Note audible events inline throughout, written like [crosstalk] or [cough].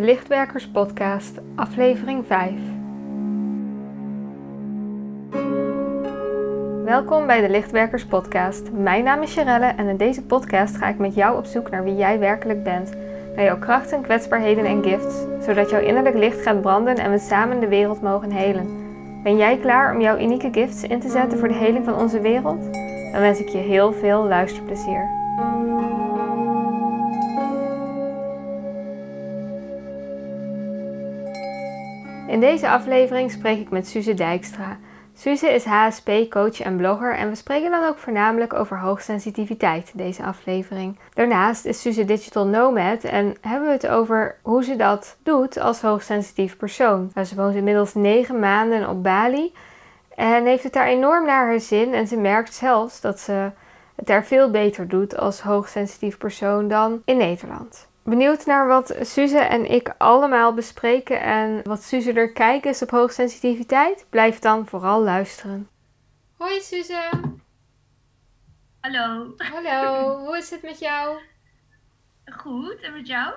de Lichtwerkers Podcast, aflevering 5. Welkom bij de Lichtwerkers Podcast. Mijn naam is Sharelle en in deze podcast ga ik met jou op zoek naar wie jij werkelijk bent. Naar jouw krachten, kwetsbaarheden en gifts, zodat jouw innerlijk licht gaat branden en we samen de wereld mogen helen. Ben jij klaar om jouw unieke gifts in te zetten voor de heling van onze wereld? Dan wens ik je heel veel luisterplezier. In deze aflevering spreek ik met Suze Dijkstra. Suze is HSP-coach en blogger en we spreken dan ook voornamelijk over hoogsensitiviteit deze aflevering. Daarnaast is Suze digital nomad en hebben we het over hoe ze dat doet als hoogsensitief persoon. Nou, ze woont inmiddels negen maanden op Bali en heeft het daar enorm naar haar zin en ze merkt zelfs dat ze het daar veel beter doet als hoogsensitief persoon dan in Nederland. Benieuwd naar wat Suze en ik allemaal bespreken en wat Suze er kijken is op hoogsensitiviteit? Blijf dan vooral luisteren. Hoi Suze. Hallo. Hallo, [laughs] hoe is het met jou? Goed, en met jou?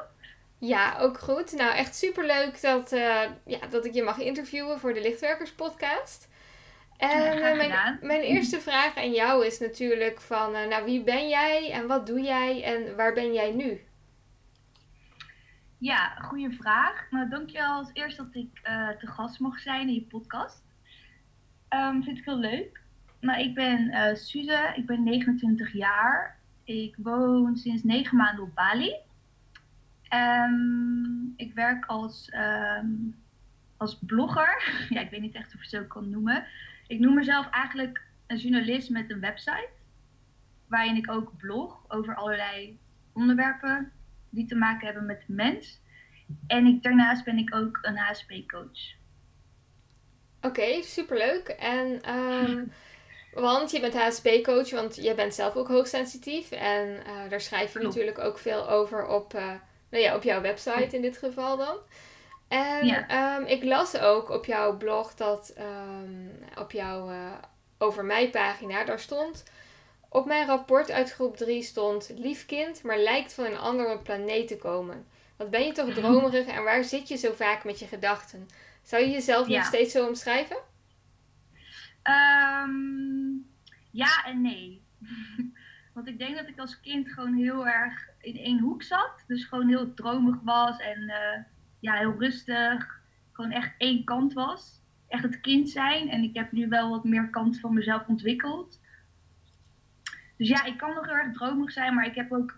Ja, ook goed. Nou, echt super leuk dat, uh, ja, dat ik je mag interviewen voor de Lichtwerkers podcast. En uh, mijn, mijn, eerste vraag aan jou is natuurlijk van, uh, nou wie ben jij en wat doe jij en waar ben jij nu? Ja, goede vraag. Nou, dankjewel als eerst dat ik uh, te gast mag zijn in je podcast. Um, vind ik heel leuk. Nou, ik ben uh, Suze, ik ben 29 jaar. Ik woon sinds 9 maanden op Bali. Um, ik werk als, um, als blogger. [laughs] ja, ik weet niet echt of ik het zo kan noemen. Ik noem mezelf eigenlijk een journalist met een website. Waarin ik ook blog over allerlei onderwerpen die te maken hebben met mens. En ik, daarnaast ben ik ook een HSP-coach. Oké, okay, superleuk. En um, want je bent HSP-coach, want je bent zelf ook hoogsensitief. En uh, daar schrijf je Klopt. natuurlijk ook veel over op, uh, nou ja, op jouw website in dit geval dan. En ja. um, ik las ook op jouw blog dat um, op jouw uh, over mij pagina, daar stond op mijn rapport uit groep 3 stond lief kind, maar lijkt van een andere planeet te komen. Wat ben je toch [laughs] dromerig en waar zit je zo vaak met je gedachten? Zou je jezelf ja. nog steeds zo omschrijven? Um, ja en nee. [laughs] Want ik denk dat ik als kind gewoon heel erg in één hoek zat. Dus gewoon heel dromig was en uh, ja, heel rustig. Gewoon echt één kant was. Echt het kind zijn. En ik heb nu wel wat meer kanten van mezelf ontwikkeld. Dus ja, ik kan nog heel erg dromig zijn, maar ik heb ook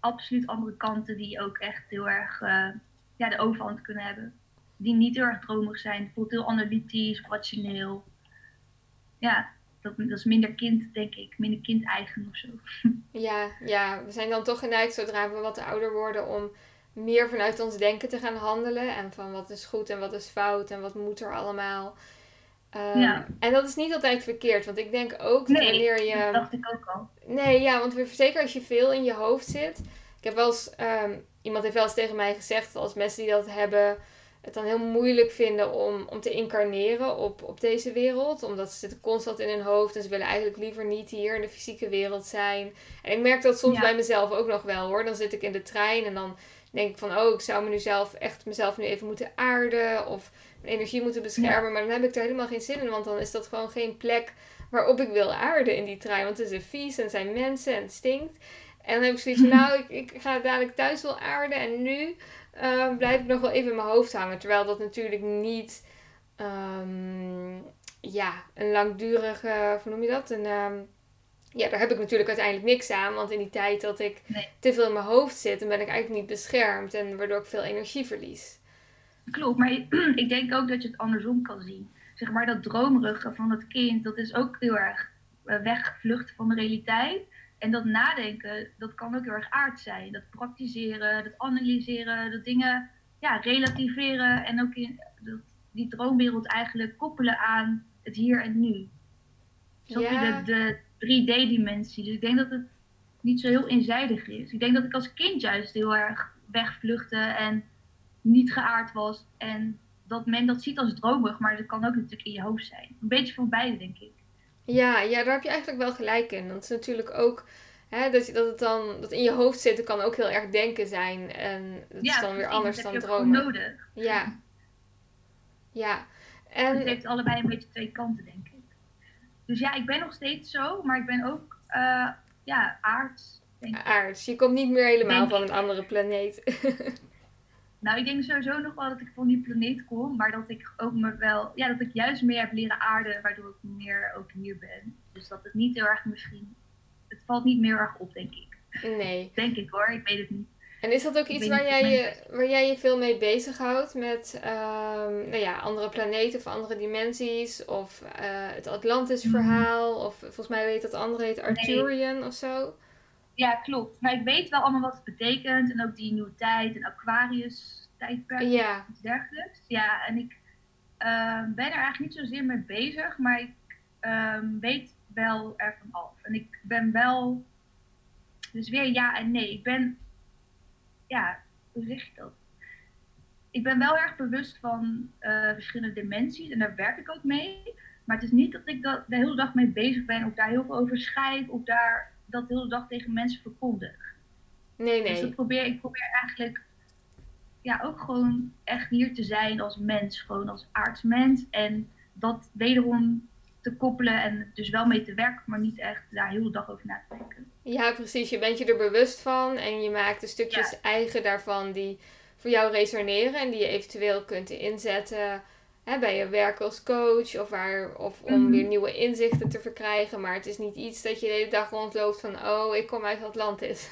absoluut andere kanten die ook echt heel erg uh, ja, de overhand kunnen hebben. Die niet heel erg dromig zijn. Bijvoorbeeld heel analytisch, rationeel. Ja, dat, dat is minder kind, denk ik. Minder kind-eigen of zo. [laughs] Ja, ja, we zijn dan toch geneigd zodra we wat ouder worden om meer vanuit ons denken te gaan handelen. En van wat is goed en wat is fout en wat moet er allemaal. Um, ja. En dat is niet altijd verkeerd, want ik denk ook nee, wanneer je. Dat dacht ik ook al. Nee, ja, want zeker als je veel in je hoofd zit. Ik heb wel eens, um, iemand heeft wel eens tegen mij gezegd, als mensen die dat hebben, het dan heel moeilijk vinden om, om te incarneren op, op deze wereld. Omdat ze zitten constant in hun hoofd en ze willen eigenlijk liever niet hier in de fysieke wereld zijn. En ik merk dat soms ja. bij mezelf ook nog wel hoor. Dan zit ik in de trein en dan denk ik van, oh, ik zou me nu zelf echt mezelf nu even moeten aarden. Of mijn energie moeten beschermen. Ja. Maar dan heb ik er helemaal geen zin in. Want dan is dat gewoon geen plek waarop ik wil aarden in die trein. Want het is vies en zijn mensen en het stinkt. En dan heb ik zoiets van, [laughs] nou, ik, ik ga dadelijk thuis wel aarden. En nu uh, blijf ik nog wel even in mijn hoofd hangen. Terwijl dat natuurlijk niet, um, ja, een langdurige, hoe noem je dat? Een, um, ja, daar heb ik natuurlijk uiteindelijk niks aan. Want in die tijd dat ik nee. te veel in mijn hoofd zit, dan ben ik eigenlijk niet beschermd. En waardoor ik veel energie verlies. Klopt, maar [clears throat] ik denk ook dat je het andersom kan zien. Zeg maar dat dromerige van dat kind, dat is ook heel erg eh, wegvlucht van de realiteit. En dat nadenken, dat kan ook heel erg aard zijn. Dat praktiseren, dat analyseren, dat dingen ja, relativeren en ook in, dat, die droomwereld eigenlijk koppelen aan het hier en nu. Zo ja. de, de 3D-dimensie. Dus ik denk dat het niet zo heel eenzijdig is. Ik denk dat ik als kind juist heel erg wegvluchtte en niet geaard was. En dat men dat ziet als dromig, maar dat kan ook natuurlijk in je hoofd zijn. Een beetje van beide, denk ik. Ja, ja, daar heb je eigenlijk wel gelijk in. Dat is natuurlijk ook hè, dat, je, dat het dan dat in je hoofd zitten kan ook heel erg denken zijn. En dat ja, is dan weer anders dat dan heb je ook dromen. gewoon nodig. Ja. Ja. Het En heeft allebei een beetje twee kanten, denk ik. Dus ja, ik ben nog steeds zo, maar ik ben ook eh, ja, aards. Denk ik. aards. Je komt niet meer helemaal Denk van een andere planeet. [laughs] Nou, ik denk sowieso nog wel dat ik van die planeet kom, maar dat ik ook me wel, ja, dat ik juist meer heb leren aarden, waardoor ik meer ook hier ben. Dus dat het niet heel erg misschien, het valt niet meer erg op, denk ik. nee. [laughs] Denk ik hoor, ik weet het niet. En is dat ook Ik iets waar jij, je, waar jij je veel mee bezighoudt? Met ehm, nou ja, andere planeten of andere dimensies? Of eh, het Atlantis-verhaal? Of volgens mij weet dat andere heet Arthurian of zo? Ja, klopt. Maar ik weet wel allemaal wat het betekent en ook die nieuwe tijd en Aquarius tijdperk. Ja, iets dergelijks. Ja, en ik ehm, ben er eigenlijk niet zozeer mee bezig, maar ik ehm, weet wel ervan af. En ik ben wel, dus weer ja en nee. Ik ben, ja, hoe zeg je dat? Ik ben wel erg bewust van eh, verschillende dimensies en daar werk ik ook mee. Maar het is niet dat ik dat de hele dag mee bezig ben of daar heel veel over schrijf of daar dat de hele dag tegen mensen verkondig. nee, Dus nee. dat probeer, ik probeer eigenlijk ja, ook gewoon echt hier te zijn als mens, gewoon als aardsmens. En dat wederom te koppelen en dus wel mee te werken, maar niet echt daar heel de dag over na te denken. Ja, precies. Je bent je er bewust van en je maakt de stukjes eigen daarvan die voor jou resoneren en die je eventueel kunt inzetten hè, bij je werk als coach of, waar, of om Mhm. weer nieuwe inzichten te verkrijgen. Maar het is niet iets dat je de hele dag rondloopt van, oh, ik kom uit Atlantis.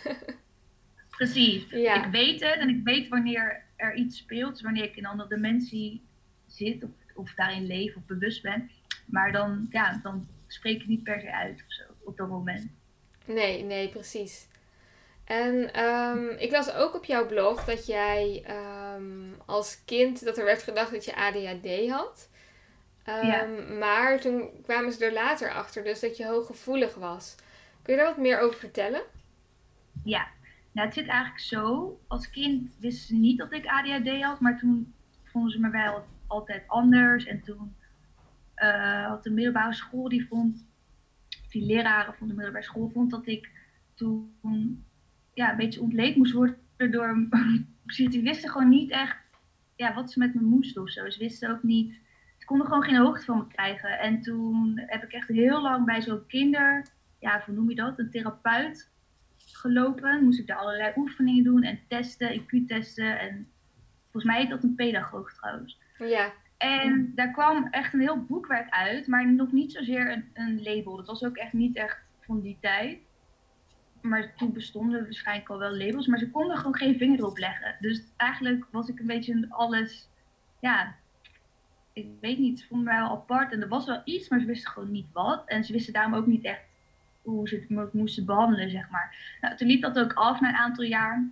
[laughs] Precies. Ja. Ik weet het en ik weet wanneer er iets speelt, wanneer ik in een andere dimensie zit of, of daarin leef of bewust ben. Maar dan, ja, dan spreek ik niet per se uit of zo op dat moment. Nee, nee, precies. En ehm, ik las ook op jouw blog dat jij ehm, als kind, dat er werd gedacht dat je ADHD had. Ehm, Ja. Maar toen kwamen ze er later achter, dus dat je hooggevoelig was. Kun je daar wat meer over vertellen? Ja, nou het zit eigenlijk zo. Als kind wisten ze niet dat ik ADHD had, maar toen vonden ze me wel altijd anders. En toen eh, had de middelbare school die vond, die leraren van de middelbare school vond dat ik toen ja, een beetje ontleed moest worden door. [laughs] Die wisten gewoon niet echt ja, wat ze met me moesten of zo. Ze wisten ook niet, ze konden gewoon geen hoogte van me krijgen. En toen heb ik echt heel lang bij zo'n kinder, ja, hoe noem je dat, een therapeut gelopen. Moest ik daar allerlei oefeningen doen en testen, IQ-testen. En volgens mij heet dat een pedagoog trouwens. Ja, En daar kwam echt een heel boekwerk uit, maar nog niet zozeer een, een label. Dat was ook echt niet echt van die tijd. Maar toen bestonden waarschijnlijk al wel labels, maar ze konden gewoon geen vinger erop leggen. Dus eigenlijk was ik een beetje alles, ja, ik weet niet, ze vonden mij wel apart. En er was wel iets, maar ze wisten gewoon niet wat. En ze wisten daarom ook niet echt hoe ze het mo- moesten behandelen, zeg maar. Nou, toen liep dat ook af na een aantal jaar.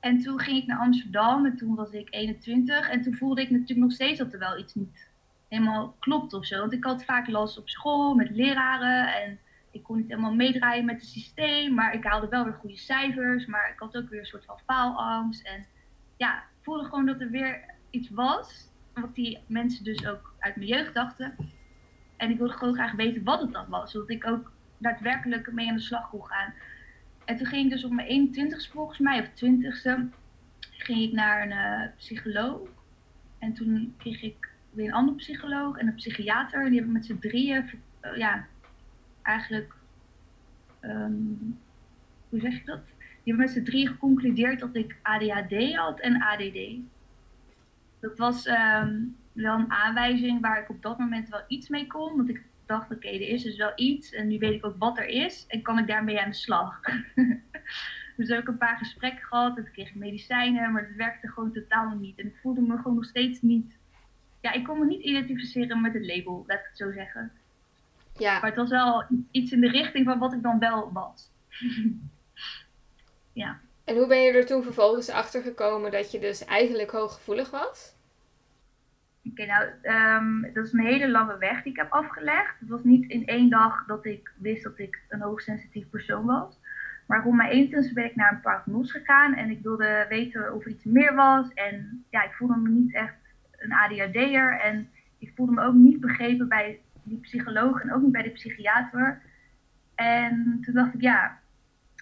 En toen ging ik naar Amsterdam en toen was ik 21. En toen voelde ik natuurlijk nog steeds dat er wel iets niet helemaal klopt of zo. Want ik had vaak last op school met leraren en ik kon niet helemaal meedraaien met het systeem. Maar ik haalde wel weer goede cijfers, maar ik had ook weer een soort van faalangst. En ja, ik voelde gewoon dat er weer iets was, wat die mensen dus ook uit mijn jeugd dachten. En ik wilde gewoon graag weten wat het dan was, zodat ik ook daadwerkelijk mee aan de slag kon gaan. En toen ging ik dus op mijn 21ste volgens mij, of 20ste, ging ik naar een eh, psycholoog. En toen kreeg ik weer een andere psycholoog en een psychiater. Die hebben met z'n drieën, eh, ja, eigenlijk, ehm, hoe zeg je dat? Die hebben met z'n drieën geconcludeerd dat ik ADHD had en ADD. Dat was ehm, wel een aanwijzing waar ik op dat moment wel iets mee kon. Want ik dacht, oké, er is dus wel iets en nu weet ik ook wat er is en kan ik daarmee aan de slag. [laughs] dus heb ik een paar gesprekken gehad en kreeg medicijnen, maar het werkte gewoon totaal niet. En ik voelde me gewoon nog steeds niet, ja, ik kon me niet identificeren met het label, laat ik het zo zeggen. Ja. Maar het was wel iets in de richting van wat ik dan wel was. [laughs] ja. En hoe ben je er toen vervolgens achter gekomen dat je dus eigenlijk hooggevoelig was? Oké, nou, ehm, dat is een hele lange weg die ik heb afgelegd. Het was niet in één dag dat ik wist dat ik een hoogsensitief persoon was. Maar rond mijn 21 ben ik naar een paragnos gegaan en ik wilde weten of er iets meer was. En ja, ik voelde me niet echt een ADHD'er en ik voelde me ook niet begrepen bij die psycholoog en ook niet bij de psychiater. En toen dacht ik, ja,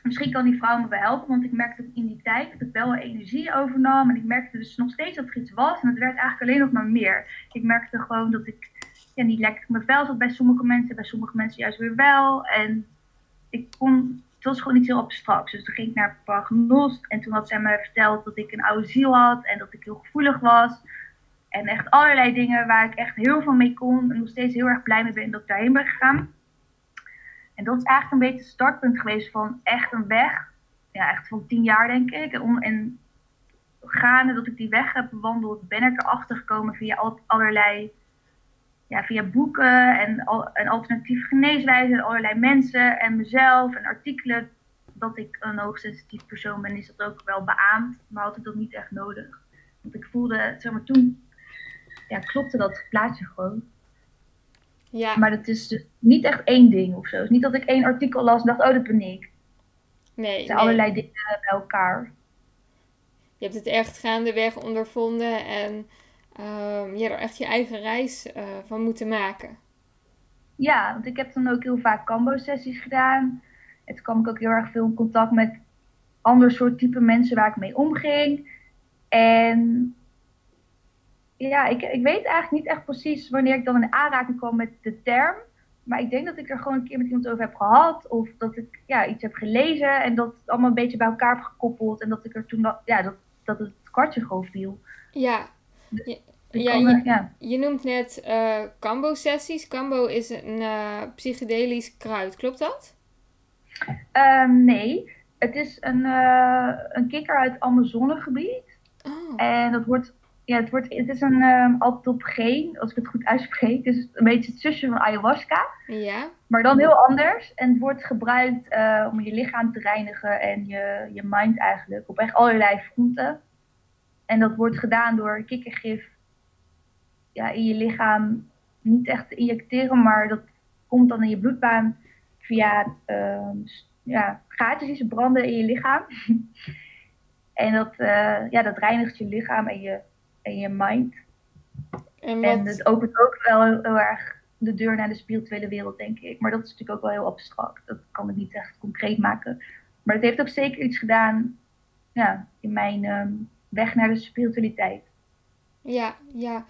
misschien kan die vrouw me wel helpen. Want ik merkte in die tijd dat ik wel energie overnam. En ik merkte dus nog steeds dat er iets was. En het werd eigenlijk alleen nog maar meer. Ik merkte gewoon dat ik ja, niet lekker mijn vel zat bij sommige mensen. Bij sommige mensen juist weer wel. En ik kon, het was gewoon iets heel abstracts. Dus toen ging ik naar paragnost. En toen had zij me verteld dat ik een oude ziel had. En dat ik heel gevoelig was. En echt allerlei dingen waar ik echt heel veel mee kon. En nog steeds heel erg blij mee ben dat ik daarheen ben gegaan. En dat is eigenlijk een beetje het startpunt geweest van echt een weg. Ja, echt van tien jaar denk ik. En, en gaande dat ik die weg heb bewandeld, ben ik erachter gekomen via allerlei ja, via boeken en, en alternatieve geneeswijzen, allerlei mensen en mezelf en artikelen, dat ik een hoogsensitief persoon ben, is dat ook wel beaamd. Maar had ik dat niet echt nodig. Want ik voelde, zeg maar, toen ja, klopte dat plaatje gewoon. Ja. Maar het is dus niet echt één ding of zo. Het is niet dat ik één artikel las en dacht, oh, dat ben ik. Nee. Het zijn allerlei dingen bij elkaar. Je hebt het echt gaandeweg ondervonden en um, je hebt er echt je eigen reis uh, van moeten maken. Ja, want ik heb dan ook heel vaak Cambo-sessies gedaan. En toen kwam ik ook heel erg veel in contact met ander soort type mensen waar ik mee omging. En ja, ik, ik weet eigenlijk niet echt precies wanneer ik dan in aanraking kwam met de term. Maar ik denk dat ik er gewoon een keer met iemand over heb gehad. Of dat ik ja, iets heb gelezen en dat het allemaal een beetje bij elkaar heb gekoppeld. En dat ik er toen dat, ja, dat, dat het kwartje gewoon viel. Ja. Dus ja, je, ja. je noemt net uh, Cambo-sessies. Cambo is een uh, psychedelisch kruid, klopt dat? Um, nee, het is een, uh, een kikker uit het Amazonegebied. Oh. En dat wordt ja, het, wordt, het is een um, alptopgeen, als ik het goed uitspreek. Dus een beetje het zusje van ayahuasca. Ja. Maar dan heel anders. En het wordt gebruikt uh, om je lichaam te reinigen en je, je mind eigenlijk. Op echt allerlei fronten. En dat wordt gedaan door kikkergif ja, in je lichaam niet echt te injecteren, maar dat komt dan in je bloedbaan via uh, ja, gaatjes die ze branden in je lichaam. [laughs] en dat, uh, ja, dat reinigt je lichaam en je en je mind. En, wat... en het opent ook wel heel, erg de deur naar de spirituele wereld, denk ik. Maar dat is natuurlijk ook wel heel abstract. Dat kan ik niet echt concreet maken. Maar het heeft ook zeker iets gedaan ja, in mijn ehm, weg naar de spiritualiteit. Ja, ja.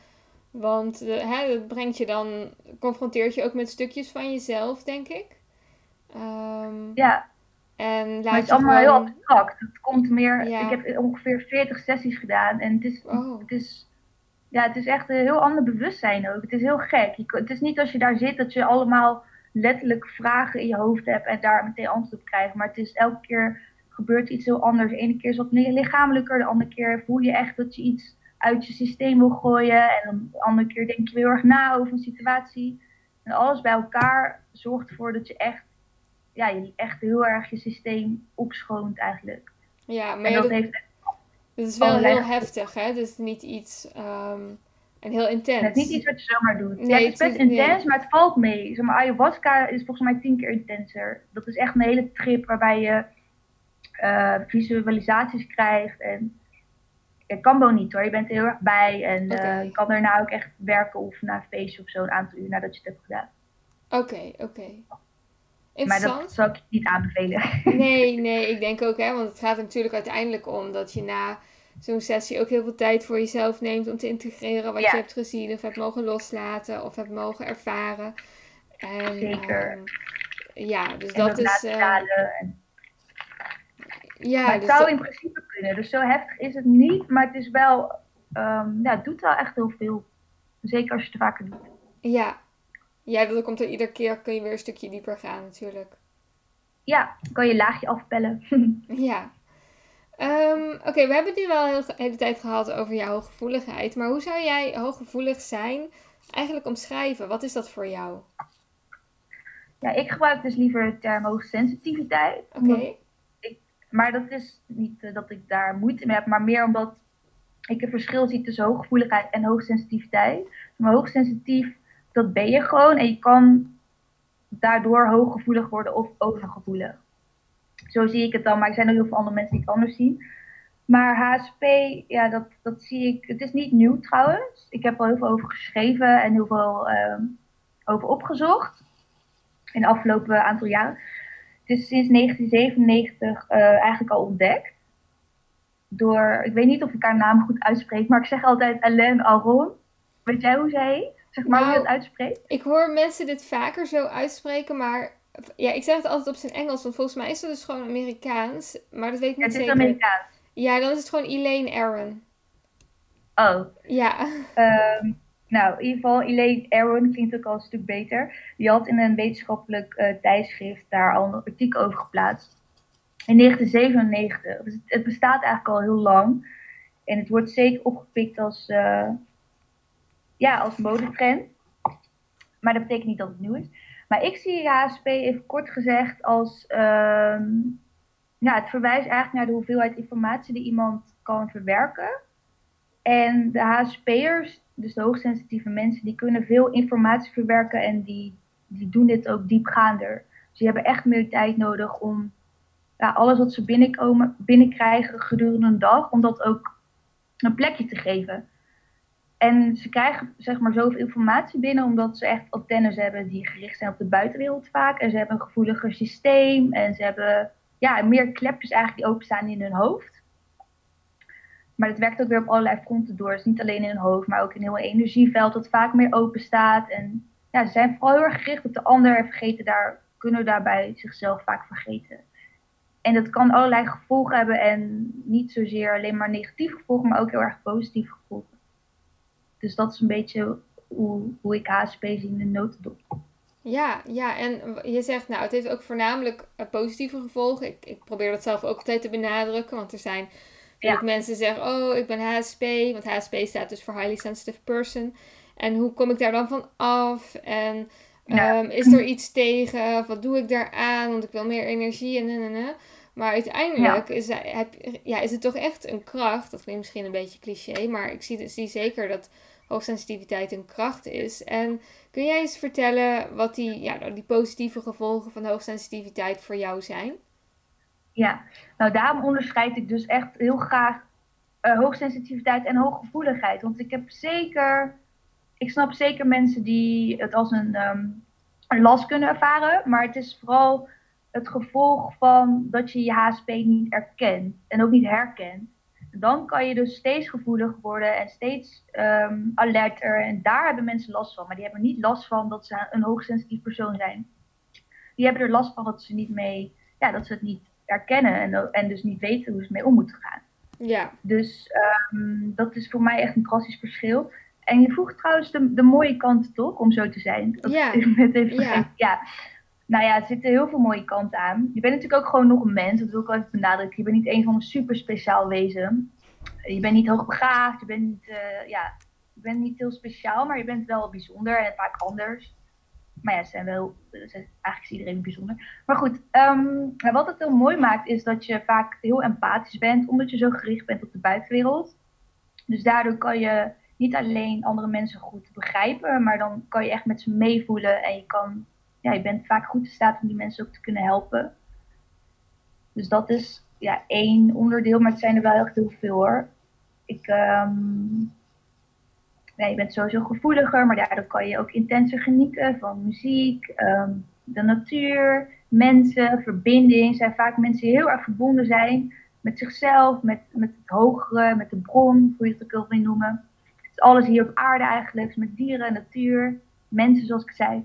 Want uh, hè, dat brengt je dan, confronteert je ook met stukjes van jezelf, denk ik. Um, ja. En laat maar het is allemaal heel abstract. Het komt meer. Ik heb ongeveer 40 sessies gedaan en het is, oh. het is, ja, het is echt een heel ander bewustzijn ook. Het is heel gek. het is niet als je daar zit dat je allemaal letterlijk vragen in je hoofd hebt en daar meteen antwoord op krijgt. Maar het is elke keer gebeurt iets heel anders. De ene keer is wat lichamelijker, de andere keer voel je echt dat je iets uit je systeem wil gooien. En de andere keer denk je heel erg na over een situatie. En alles bij elkaar zorgt ervoor dat je echt ja, je echt heel erg je systeem opschoont eigenlijk. Ja, maar dat, heeft dat is wel heel heftig, hè? Dus niet iets... Um, en heel intens. Het is niet iets wat je zomaar doet. Nee, ja, het is best intens, maar het valt mee. Zeg maar, ayahuasca is volgens mij tien keer intenser. Dat is echt een hele trip waarbij je uh, visualisaties krijgt. En het kan niet hoor. Je bent er heel erg bij. En uh, je kan daarna ook echt werken of na een feestje of zo een aantal uur nadat je het hebt gedaan. Oké, oké. Maar dat zou ik niet aanbevelen. [laughs] Nee, nee, ik denk ook, hè, want het gaat er natuurlijk uiteindelijk om dat je na zo'n sessie ook heel veel tijd voor jezelf neemt om te integreren wat je hebt gezien of hebt mogen loslaten of hebt mogen ervaren. En, Zeker. Um, ja, dus dat is. Uh, ja, maar het dus zou in principe kunnen. Dus zo heftig is het niet, maar het is wel. Um, ja, het doet wel echt heel veel. Zeker als je het vaker doet. Ja, ja, dat komt er iedere keer kun je weer een stukje dieper gaan natuurlijk. Ja, kan je laagje afpellen. [laughs] ja. Ehm, oké, we hebben het nu wel de hele tijd gehad over jouw hooggevoeligheid. Maar hoe zou jij hooggevoelig zijn eigenlijk omschrijven? Wat is dat voor jou? Ja, ik gebruik dus liever de term hoogsensitiviteit. Oké. Maar dat is niet uh, dat ik daar moeite mee heb, maar meer omdat ik een verschil zie tussen hooggevoeligheid en hoogsensitiviteit. Maar hoogsensitief dat ben je gewoon en je kan daardoor hooggevoelig worden of overgevoelig. Zo zie ik het dan, maar er zijn ook heel veel andere mensen die het anders zien. Maar HSP, ja, dat, dat zie ik. Het is niet nieuw trouwens. Ik heb er heel veel over geschreven en heel veel ehm, over opgezocht. in de afgelopen aantal jaren. Het is sinds 1997 eigenlijk al ontdekt door, ik weet niet of ik haar naam goed uitspreek, maar ik zeg altijd Alain Aron. Weet jij hoe zij heet? Zeg maar hoe je het uitspreekt. Ik hoor mensen dit vaker zo uitspreken, maar ja, ik zeg het altijd op zijn Engels, want volgens mij is dat dus gewoon Amerikaans. Maar dat weet ik niet zeker. Het is Amerikaans. Ja, dan is het gewoon Elaine Aaron. Oh. Ja. Um, nou, in ieder geval, Elaine Aaron klinkt ook al een stuk beter. Die had in een wetenschappelijk uh, tijdschrift daar al een artikel over geplaatst in 1997. Dus het bestaat eigenlijk al heel lang. En het wordt zeker opgepikt als, uh, ja, als modetrend. Maar dat betekent niet dat het nieuw is. Maar ik zie HSP even kort gezegd als... Uh, ja, het verwijst eigenlijk naar de hoeveelheid informatie die iemand kan verwerken. En de HSP'ers, dus de hoogsensitieve mensen, die kunnen veel informatie verwerken en die, die doen dit ook diepgaander. Dus die hebben echt meer tijd nodig om ja, alles wat ze binnenkomen, binnenkrijgen gedurende een dag, om dat ook een plekje te geven. En ze krijgen zeg maar zoveel informatie binnen omdat ze echt antennes hebben die gericht zijn op de buitenwereld vaak. En ze hebben een gevoeliger systeem en ze hebben ja, meer klepjes eigenlijk die openstaan in hun hoofd. Maar het werkt ook weer op allerlei fronten door. Dus niet alleen in hun hoofd, maar ook in heel energieveld dat vaak meer open staat. En ja, ze zijn vooral heel erg gericht op de ander en vergeten daar, kunnen daarbij zichzelf vaak vergeten. En dat kan allerlei gevolgen hebben en niet zozeer alleen maar negatieve gevolgen, maar ook heel erg positieve gevolgen. Dus dat is een beetje hoe, hoe ik HSP zie in de notendop. Ja, ja, en je zegt, nou, het heeft ook voornamelijk eh, positieve gevolgen. Ik, ik probeer dat zelf ook altijd te benadrukken, want er zijn veel mensen die zeggen, oh, ik ben HSP, want HSP staat dus voor Highly Sensitive Person. En hoe kom ik daar dan van af? En Ehm, is er iets [clears throat] tegen? Wat doe ik daaraan? Want ik wil meer energie en en en. Maar uiteindelijk is, heb, ja, is het toch echt een kracht. Dat klinkt misschien een beetje cliché, maar ik zie, zie zeker dat hoogsensitiviteit een kracht is. En kun jij eens vertellen wat die, ja, nou, die positieve gevolgen van hoogsensitiviteit voor jou zijn? Ja, nou daarom onderscheid ik dus echt heel graag uh, hoogsensitiviteit en hooggevoeligheid. Want ik heb zeker ik snap zeker mensen die het als een, ehm, een last kunnen ervaren. Maar het is vooral het gevolg van dat je je HSP niet erkent en ook niet herkent. Dan kan je dus steeds gevoelig worden en steeds um, alerter. En daar hebben mensen last van. Maar die hebben niet last van dat ze een hoogsensitief persoon zijn. Die hebben er last van dat ze, niet mee, ja, dat ze het niet herkennen en, en dus niet weten hoe ze mee om moeten gaan. Ja. Dus um, dat is voor mij echt een drastisch verschil. En je vroeg trouwens de, de mooie kanten toch, om zo te zijn. Dat ja. even ja. ja. Nou ja, er zitten heel veel mooie kanten aan. Je bent natuurlijk ook gewoon nog een mens, dat wil ik wel even benadrukken. Je bent niet een van een super speciaal wezen. Je bent niet hoogbegaafd, je bent niet, uh, ja, je bent niet heel speciaal, maar je bent wel bijzonder en vaak anders. Maar ja, zijn wel, eigenlijk is iedereen bijzonder. Maar goed, um, wat het heel mooi maakt is dat je vaak heel empathisch bent, omdat je zo gericht bent op de buitenwereld. Dus daardoor kan je niet alleen andere mensen goed begrijpen, maar dan kan je echt met ze meevoelen en je, kan, ja, je bent vaak goed in staat om die mensen ook te kunnen helpen. Dus dat is ja, één onderdeel, maar het zijn er wel echt heel veel hoor. Ik, um, ja, je bent sowieso gevoeliger, maar daardoor kan je ook intenser genieten van muziek, um, de natuur, mensen, verbinding. zijn vaak mensen die heel erg verbonden zijn met zichzelf, met, met het hogere, met de bron, hoe je het ook wil noemen alles hier op aarde eigenlijk, met dieren, natuur, mensen zoals ik zei.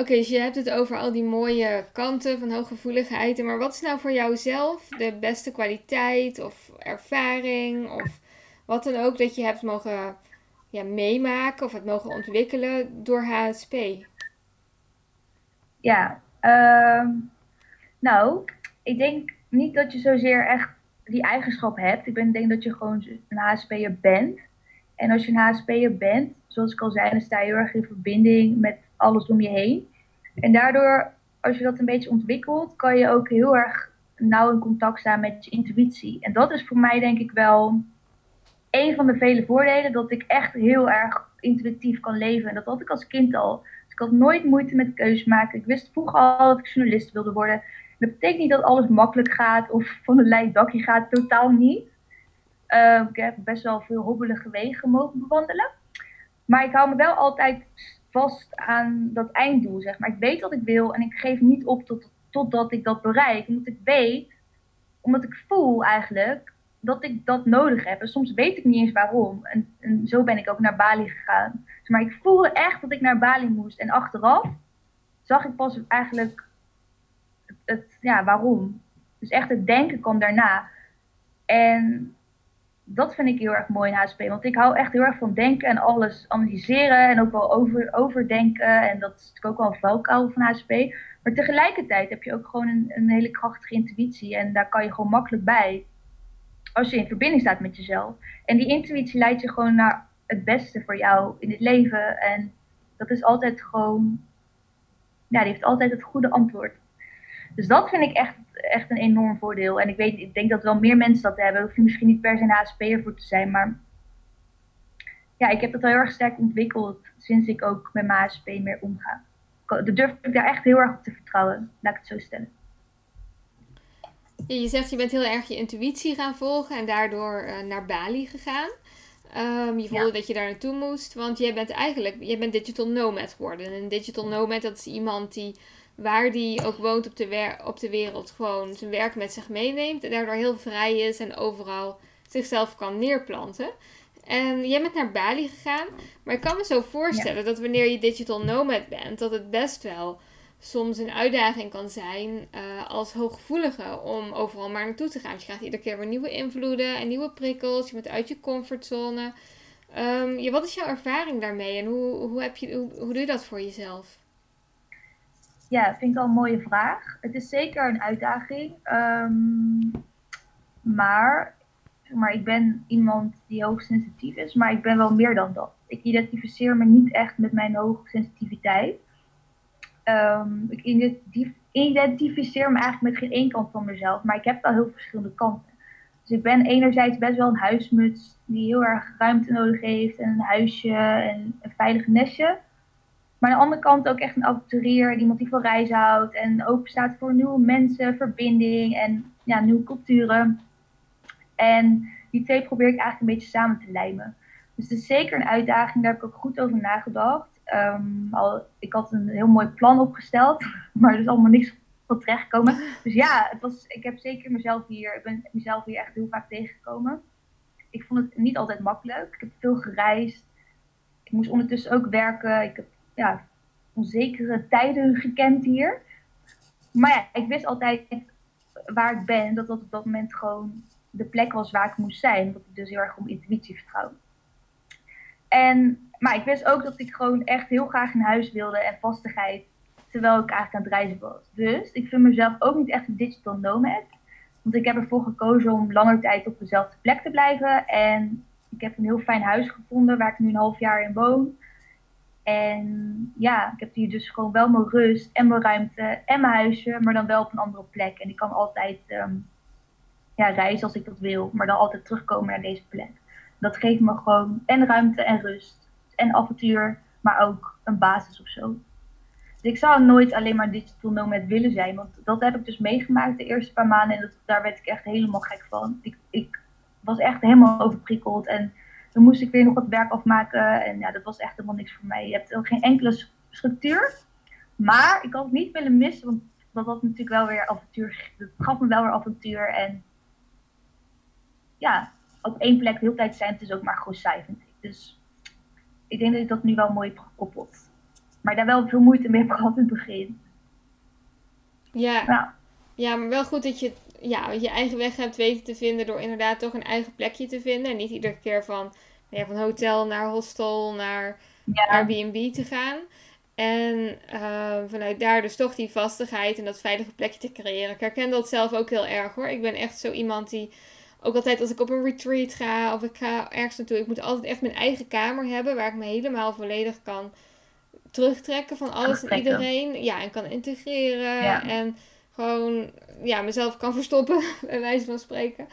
Oké, dus je hebt het over al die mooie kanten van hooggevoeligheid. Maar wat is nou voor jou zelf de beste kwaliteit of ervaring of wat dan ook dat je hebt mogen ja, meemaken of het mogen ontwikkelen door HSP? Ja, uh, nou, ik denk niet dat je zozeer echt die eigenschap hebt. Ik denk dat je gewoon een HSP'er bent. En als je een HSP'er bent, zoals ik al zei, dan sta je heel erg in verbinding met alles om je heen. En daardoor, als je dat een beetje ontwikkelt, kan je ook heel erg nauw in contact staan met je intuïtie. En dat is voor mij denk ik wel een van de vele voordelen, dat ik echt heel erg intuïtief kan leven. En dat had ik als kind al. Dus ik had nooit moeite met keuzes maken. Ik wist vroeger al dat ik journalist wilde worden. Dat betekent niet dat alles makkelijk gaat of van een leid dakje gaat, totaal niet. Uh, ik heb best wel veel hobbelige wegen mogen bewandelen. Maar ik hou me wel altijd vast aan dat einddoel, zeg maar. Ik weet wat ik wil en ik geef niet op tot, totdat ik dat bereik. Omdat ik weet, omdat ik voel eigenlijk dat ik dat nodig heb. En soms weet ik niet eens waarom. En, en zo ben ik ook naar Bali gegaan. Maar ik voelde echt dat ik naar Bali moest. En achteraf zag ik pas eigenlijk het, het ja, waarom. Dus echt het denken kwam daarna. En dat vind ik heel erg mooi in HSP. Want ik hou echt heel erg van denken en alles analyseren. En ook wel over, overdenken. En dat is natuurlijk ook wel een valkuil van HSP. Maar tegelijkertijd heb je ook gewoon een, een hele krachtige intuïtie. En daar kan je gewoon makkelijk bij. Als je in verbinding staat met jezelf. En die intuïtie leidt je gewoon naar het beste voor jou in het leven. En dat is altijd gewoon. Ja, die heeft altijd het goede antwoord. Dus dat vind ik echt, echt een enorm voordeel. En ik, weet, ik denk dat wel meer mensen dat hebben. Hoef je misschien niet per se een HSP'er voor te zijn. Maar ja, ik heb dat heel erg sterk ontwikkeld sinds ik ook met mijn HSP meer omga. Dan durf ik daar echt heel erg op te vertrouwen. Laat ik het zo stellen. je zegt je bent heel erg je intuïtie gaan volgen en daardoor uh, naar Bali gegaan. Um, je voelde dat je daar naartoe moest, want jij bent eigenlijk jij bent digital nomad geworden. En een digital nomad dat is iemand die waar die ook woont op de, op de wereld, gewoon zijn werk met zich meeneemt. En daardoor heel vrij is en overal zichzelf kan neerplanten. En jij bent naar Bali gegaan. Maar ik kan me zo voorstellen dat wanneer je digital nomad bent, dat het best wel soms een uitdaging kan zijn uh, als hooggevoelige om overal maar naartoe te gaan. Want je krijgt iedere keer weer nieuwe invloeden en nieuwe prikkels. Je bent uit je comfortzone. Um, ja, wat is jouw ervaring daarmee en hoe, hoe, heb je, hoe, hoe doe je dat voor jezelf? Ja, vind ik al een mooie vraag. Het is zeker een uitdaging. Um, maar, maar ik ben iemand die hoogsensitief is, maar ik ben wel meer dan dat. Ik identificeer me niet echt met mijn hoogsensitiviteit. Um, ik identificeer me eigenlijk met geen één kant van mezelf, maar ik heb wel heel verschillende kanten. Dus ik ben enerzijds best wel een huismuts die heel erg ruimte nodig heeft en een huisje en een veilig nestje. Maar aan de andere kant ook echt een avonturier, iemand die van reizen houdt en open staat voor nieuwe mensen, verbinding en ja, nieuwe culturen. En die twee probeer ik eigenlijk een beetje samen te lijmen. Dus het is zeker een uitdaging, daar heb ik ook goed over nagedacht. Um, al, ik had een heel mooi plan opgesteld, [laughs] maar er is allemaal niks van terechtgekomen. Dus ja, het was, ik heb zeker mezelf hier, ik ben mezelf hier echt heel vaak tegengekomen. Ik vond het niet altijd makkelijk. Ik heb veel gereisd. Ik moest ondertussen ook werken. Ik heb ja, onzekere tijden gekend hier. Maar ja, ik wist altijd waar ik ben, dat dat op dat moment gewoon de plek was waar ik moest zijn. Dat ik dus heel erg om intuïtie vertrouw. En, maar ik wist ook dat ik gewoon echt heel graag een huis wilde en vastigheid, terwijl ik eigenlijk aan het reizen was. Dus ik vind mezelf ook niet echt een digital nomad. Want ik heb ervoor gekozen om langer tijd op dezelfde plek te blijven. En ik heb een heel fijn huis gevonden waar ik nu een half jaar in woon. En ja, ik heb hier dus gewoon wel mijn rust en mijn ruimte en mijn huisje, maar dan wel op een andere plek. En ik kan altijd um, ja, reizen als ik dat wil, maar dan altijd terugkomen naar deze plek. Dat geeft me gewoon en ruimte en rust en avontuur, maar ook een basis of zo. Dus ik zou nooit alleen maar digital nomad willen zijn, want dat heb ik dus meegemaakt de eerste paar maanden en dat, daar werd ik echt helemaal gek van. Ik, ik was echt helemaal overprikkeld en dan moest ik weer nog wat werk afmaken. En ja, dat was echt helemaal niks voor mij. Je hebt ook geen enkele structuur. Maar ik had het niet willen missen, want dat was natuurlijk wel weer avontuur. Dat gaf me wel weer avontuur. En ja, op één plek de hele tijd zijn, het is ook maar saai, vind ik. Dus ik denk dat ik dat nu wel mooi heb gekoppeld. Maar daar wel veel moeite mee heb gehad in het begin. Ja. Nou. Ja, maar wel goed dat je ja, je eigen weg hebt weten te vinden door inderdaad toch een eigen plekje te vinden. En niet iedere keer van, ja, van hotel naar hostel naar Airbnb te gaan. En uh, vanuit daar dus toch die vastigheid en dat veilige plekje te creëren. Ik herken dat zelf ook heel erg hoor. Ik ben echt zo iemand die ook altijd als ik op een retreat ga of ik ga ergens naartoe. Ik moet altijd echt mijn eigen kamer hebben waar ik me helemaal volledig kan terugtrekken van alles en iedereen. Ja, en kan integreren. En gewoon ja, mezelf kan verstoppen, [laughs] bij wijze van spreken.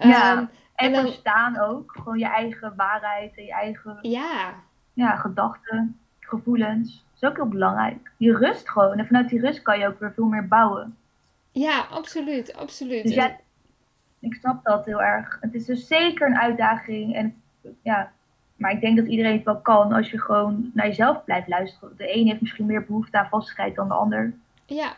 Ja, um, en, en verstaan ook. Gewoon je eigen waarheid en je eigen ja. Ja, gedachten, gevoelens. Dat is ook heel belangrijk. Je rust gewoon. En vanuit die rust kan je ook weer veel meer bouwen. Ja, absoluut. absoluut. Dus ja, ik snap dat heel erg. Het is dus zeker een uitdaging. En ja, Maar ik denk dat iedereen het wel kan als je gewoon naar jezelf blijft luisteren. De een heeft misschien meer behoefte aan vastigheid dan de ander. Ja.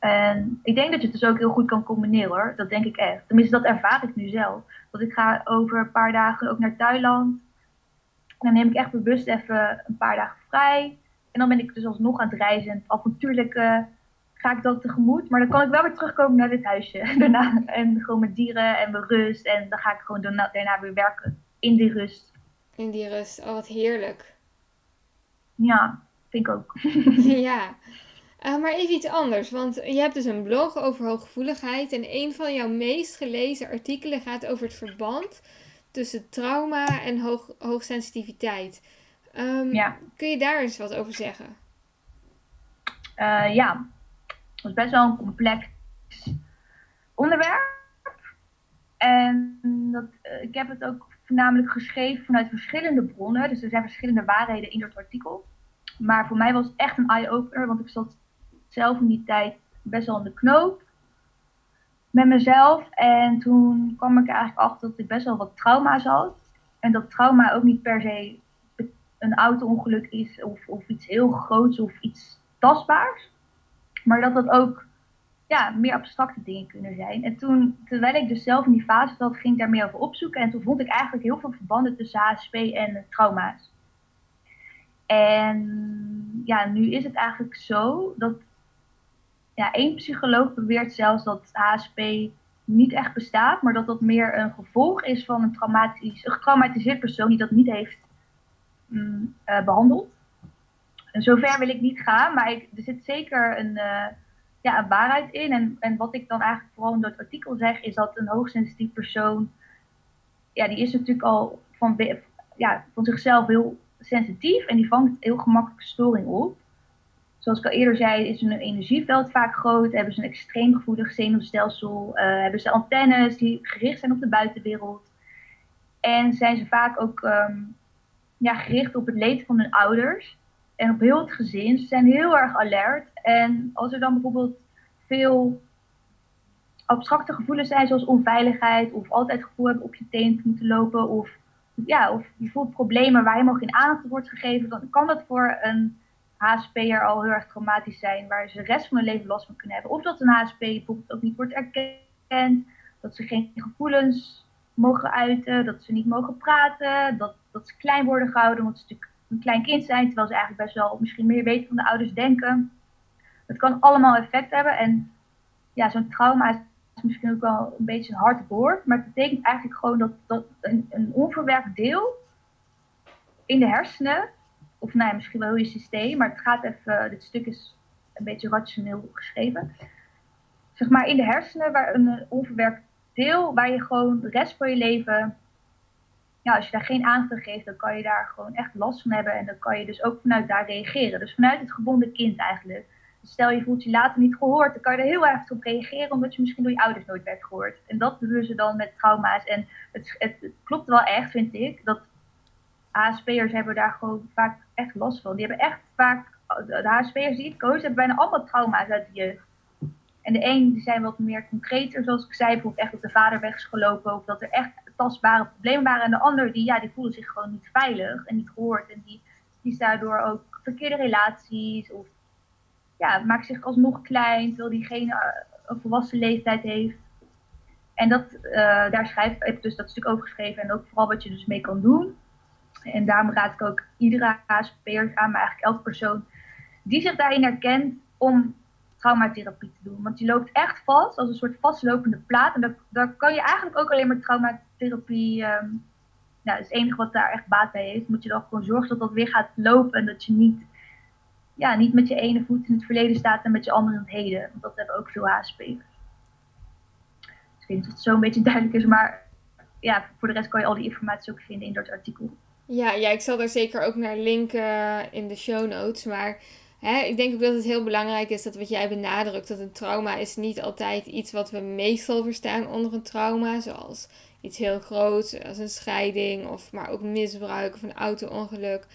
En ik denk dat je het dus ook heel goed kan combineren hoor. Dat denk ik echt. Tenminste, dat ervaar ik nu zelf. Want ik ga over een paar dagen ook naar Thailand. En dan neem ik echt bewust even een paar dagen vrij. En dan ben ik dus alsnog aan het reizen. En avontuurlijk ga ik dat tegemoet. Maar dan kan ik wel weer terugkomen naar dit huisje. [laughs] daarna, en gewoon met dieren en mijn rust. En dan ga ik gewoon daarna, daarna weer werken in die rust. In die rust. Oh, wat heerlijk. Ja, vind ik ook. [laughs] ja. Uh, maar even iets anders, want je hebt dus een blog over hooggevoeligheid en een van jouw meest gelezen artikelen gaat over het verband tussen trauma en hoog, hoogsensitiviteit. Um, ja. Kun je daar eens wat over zeggen? Uh, ja, dat is best wel een complex onderwerp. En dat, uh, ik heb het ook voornamelijk geschreven vanuit verschillende bronnen. Dus er zijn verschillende waarheden in dat artikel. Maar voor mij was het echt een eye-opener, want ik zat zelf in die tijd best wel in de knoop met mezelf. En toen kwam ik eigenlijk achter dat ik best wel wat trauma's had. En dat trauma ook niet per se een auto-ongeluk is of, of iets heel groots of iets tastbaars. Maar dat dat ook ja, meer abstracte dingen kunnen zijn. En toen, terwijl ik dus zelf in die fase zat, ging ik daar meer over opzoeken. En toen vond ik eigenlijk heel veel verbanden tussen HSP en trauma's. En ja, nu is het eigenlijk zo dat ja, één psycholoog beweert zelfs dat HSP niet echt bestaat, maar dat dat meer een gevolg is van een, traumatisch, een getraumatiseerd persoon die dat niet heeft mm, eh, behandeld. En zover wil ik niet gaan, maar ik, er zit zeker een, uh, ja, een waarheid in. En, en wat ik dan eigenlijk vooral in dat artikel zeg, is dat een hoogsensitief persoon, ja, die is natuurlijk al van, ja, van zichzelf heel sensitief en die vangt heel gemakkelijk storing op. Zoals ik al eerder zei, is hun energieveld vaak groot, hebben ze een extreem gevoelig zenuwstelsel, uh, hebben ze antennes die gericht zijn op de buitenwereld. En zijn ze vaak ook um, ja, gericht op het leed van hun ouders en op heel het gezin. Ze zijn heel erg alert. En als er dan bijvoorbeeld veel abstracte gevoelens zijn, zoals onveiligheid, of altijd het gevoel hebben op je teen te moeten lopen, of, ja, of je voelt problemen waar helemaal geen aandacht wordt gegeven, dan kan dat voor een HSP'er al heel erg traumatisch zijn, waar ze de rest van hun leven last van kunnen hebben. Of dat een HSP bijvoorbeeld ook niet wordt erkend, dat ze geen gevoelens mogen uiten, dat ze niet mogen praten, dat, dat ze klein worden gehouden, want ze natuurlijk een klein kind zijn, terwijl ze eigenlijk best wel misschien meer weten van de ouders denken. Het kan allemaal effect hebben en ja, zo'n trauma is misschien ook wel een beetje een hard woord, maar het betekent eigenlijk gewoon dat, dat een, een onverwerkt deel in de hersenen of nou misschien wel je systeem, maar het gaat even, dit stuk is een beetje rationeel geschreven. Zeg maar in de hersenen, waar een onverwerkt deel, waar je gewoon de rest van je leven, ja, als je daar geen aandacht aan geeft, dan kan je daar gewoon echt last van hebben en dan kan je dus ook vanuit daar reageren. Dus vanuit het gebonden kind eigenlijk. Dus stel je voelt je later niet gehoord, dan kan je er heel erg op reageren, omdat je misschien door je ouders nooit werd gehoord. En dat doen ze dan met trauma's. En het, het, het klopt wel echt, vind ik, dat HSP'ers hebben daar gewoon vaak Die hebben echt vaak, de HSP'ers die ik koos, hebben bijna allemaal trauma's uit de jeugd. En de een die zijn wat meer concreter, zoals ik zei, bijvoorbeeld echt dat de vader weg is gelopen of dat er echt tastbare problemen waren. En de ander die, ja, die voelen zich gewoon niet veilig en niet gehoord. En die, is daardoor ook verkeerde relaties of ja, maakt zich alsnog klein, terwijl die geen uh, een volwassen leeftijd heeft. En dat, uh, daar schrijf ik dus dat stuk over geschreven en ook vooral wat je dus mee kan doen. En daarom raad ik ook iedere HSP'er aan, maar eigenlijk elke persoon die zich daarin herkent, om traumatherapie te doen. Want je loopt echt vast als een soort vastlopende plaat. En daar, kan je eigenlijk ook alleen maar traumatherapie. Um, nou, is het enige wat daar echt baat bij heeft. Moet je dan gewoon zorgen dat dat weer gaat lopen en dat je niet, ja, niet met je ene voet in het verleden staat en met je andere in het heden. Want dat hebben ook veel HSP'ers. Ik weet niet het zo een beetje duidelijk is, maar ja, voor de rest kan je al die informatie ook vinden in dat artikel. Ja, ja, ik zal daar zeker ook naar linken in de show notes. Maar hè, ik denk ook dat het heel belangrijk is dat wat jij benadrukt, dat een trauma is niet altijd iets wat we meestal verstaan onder een trauma. Zoals iets heel groots, als een scheiding, of maar ook misbruik of een auto-ongeluk.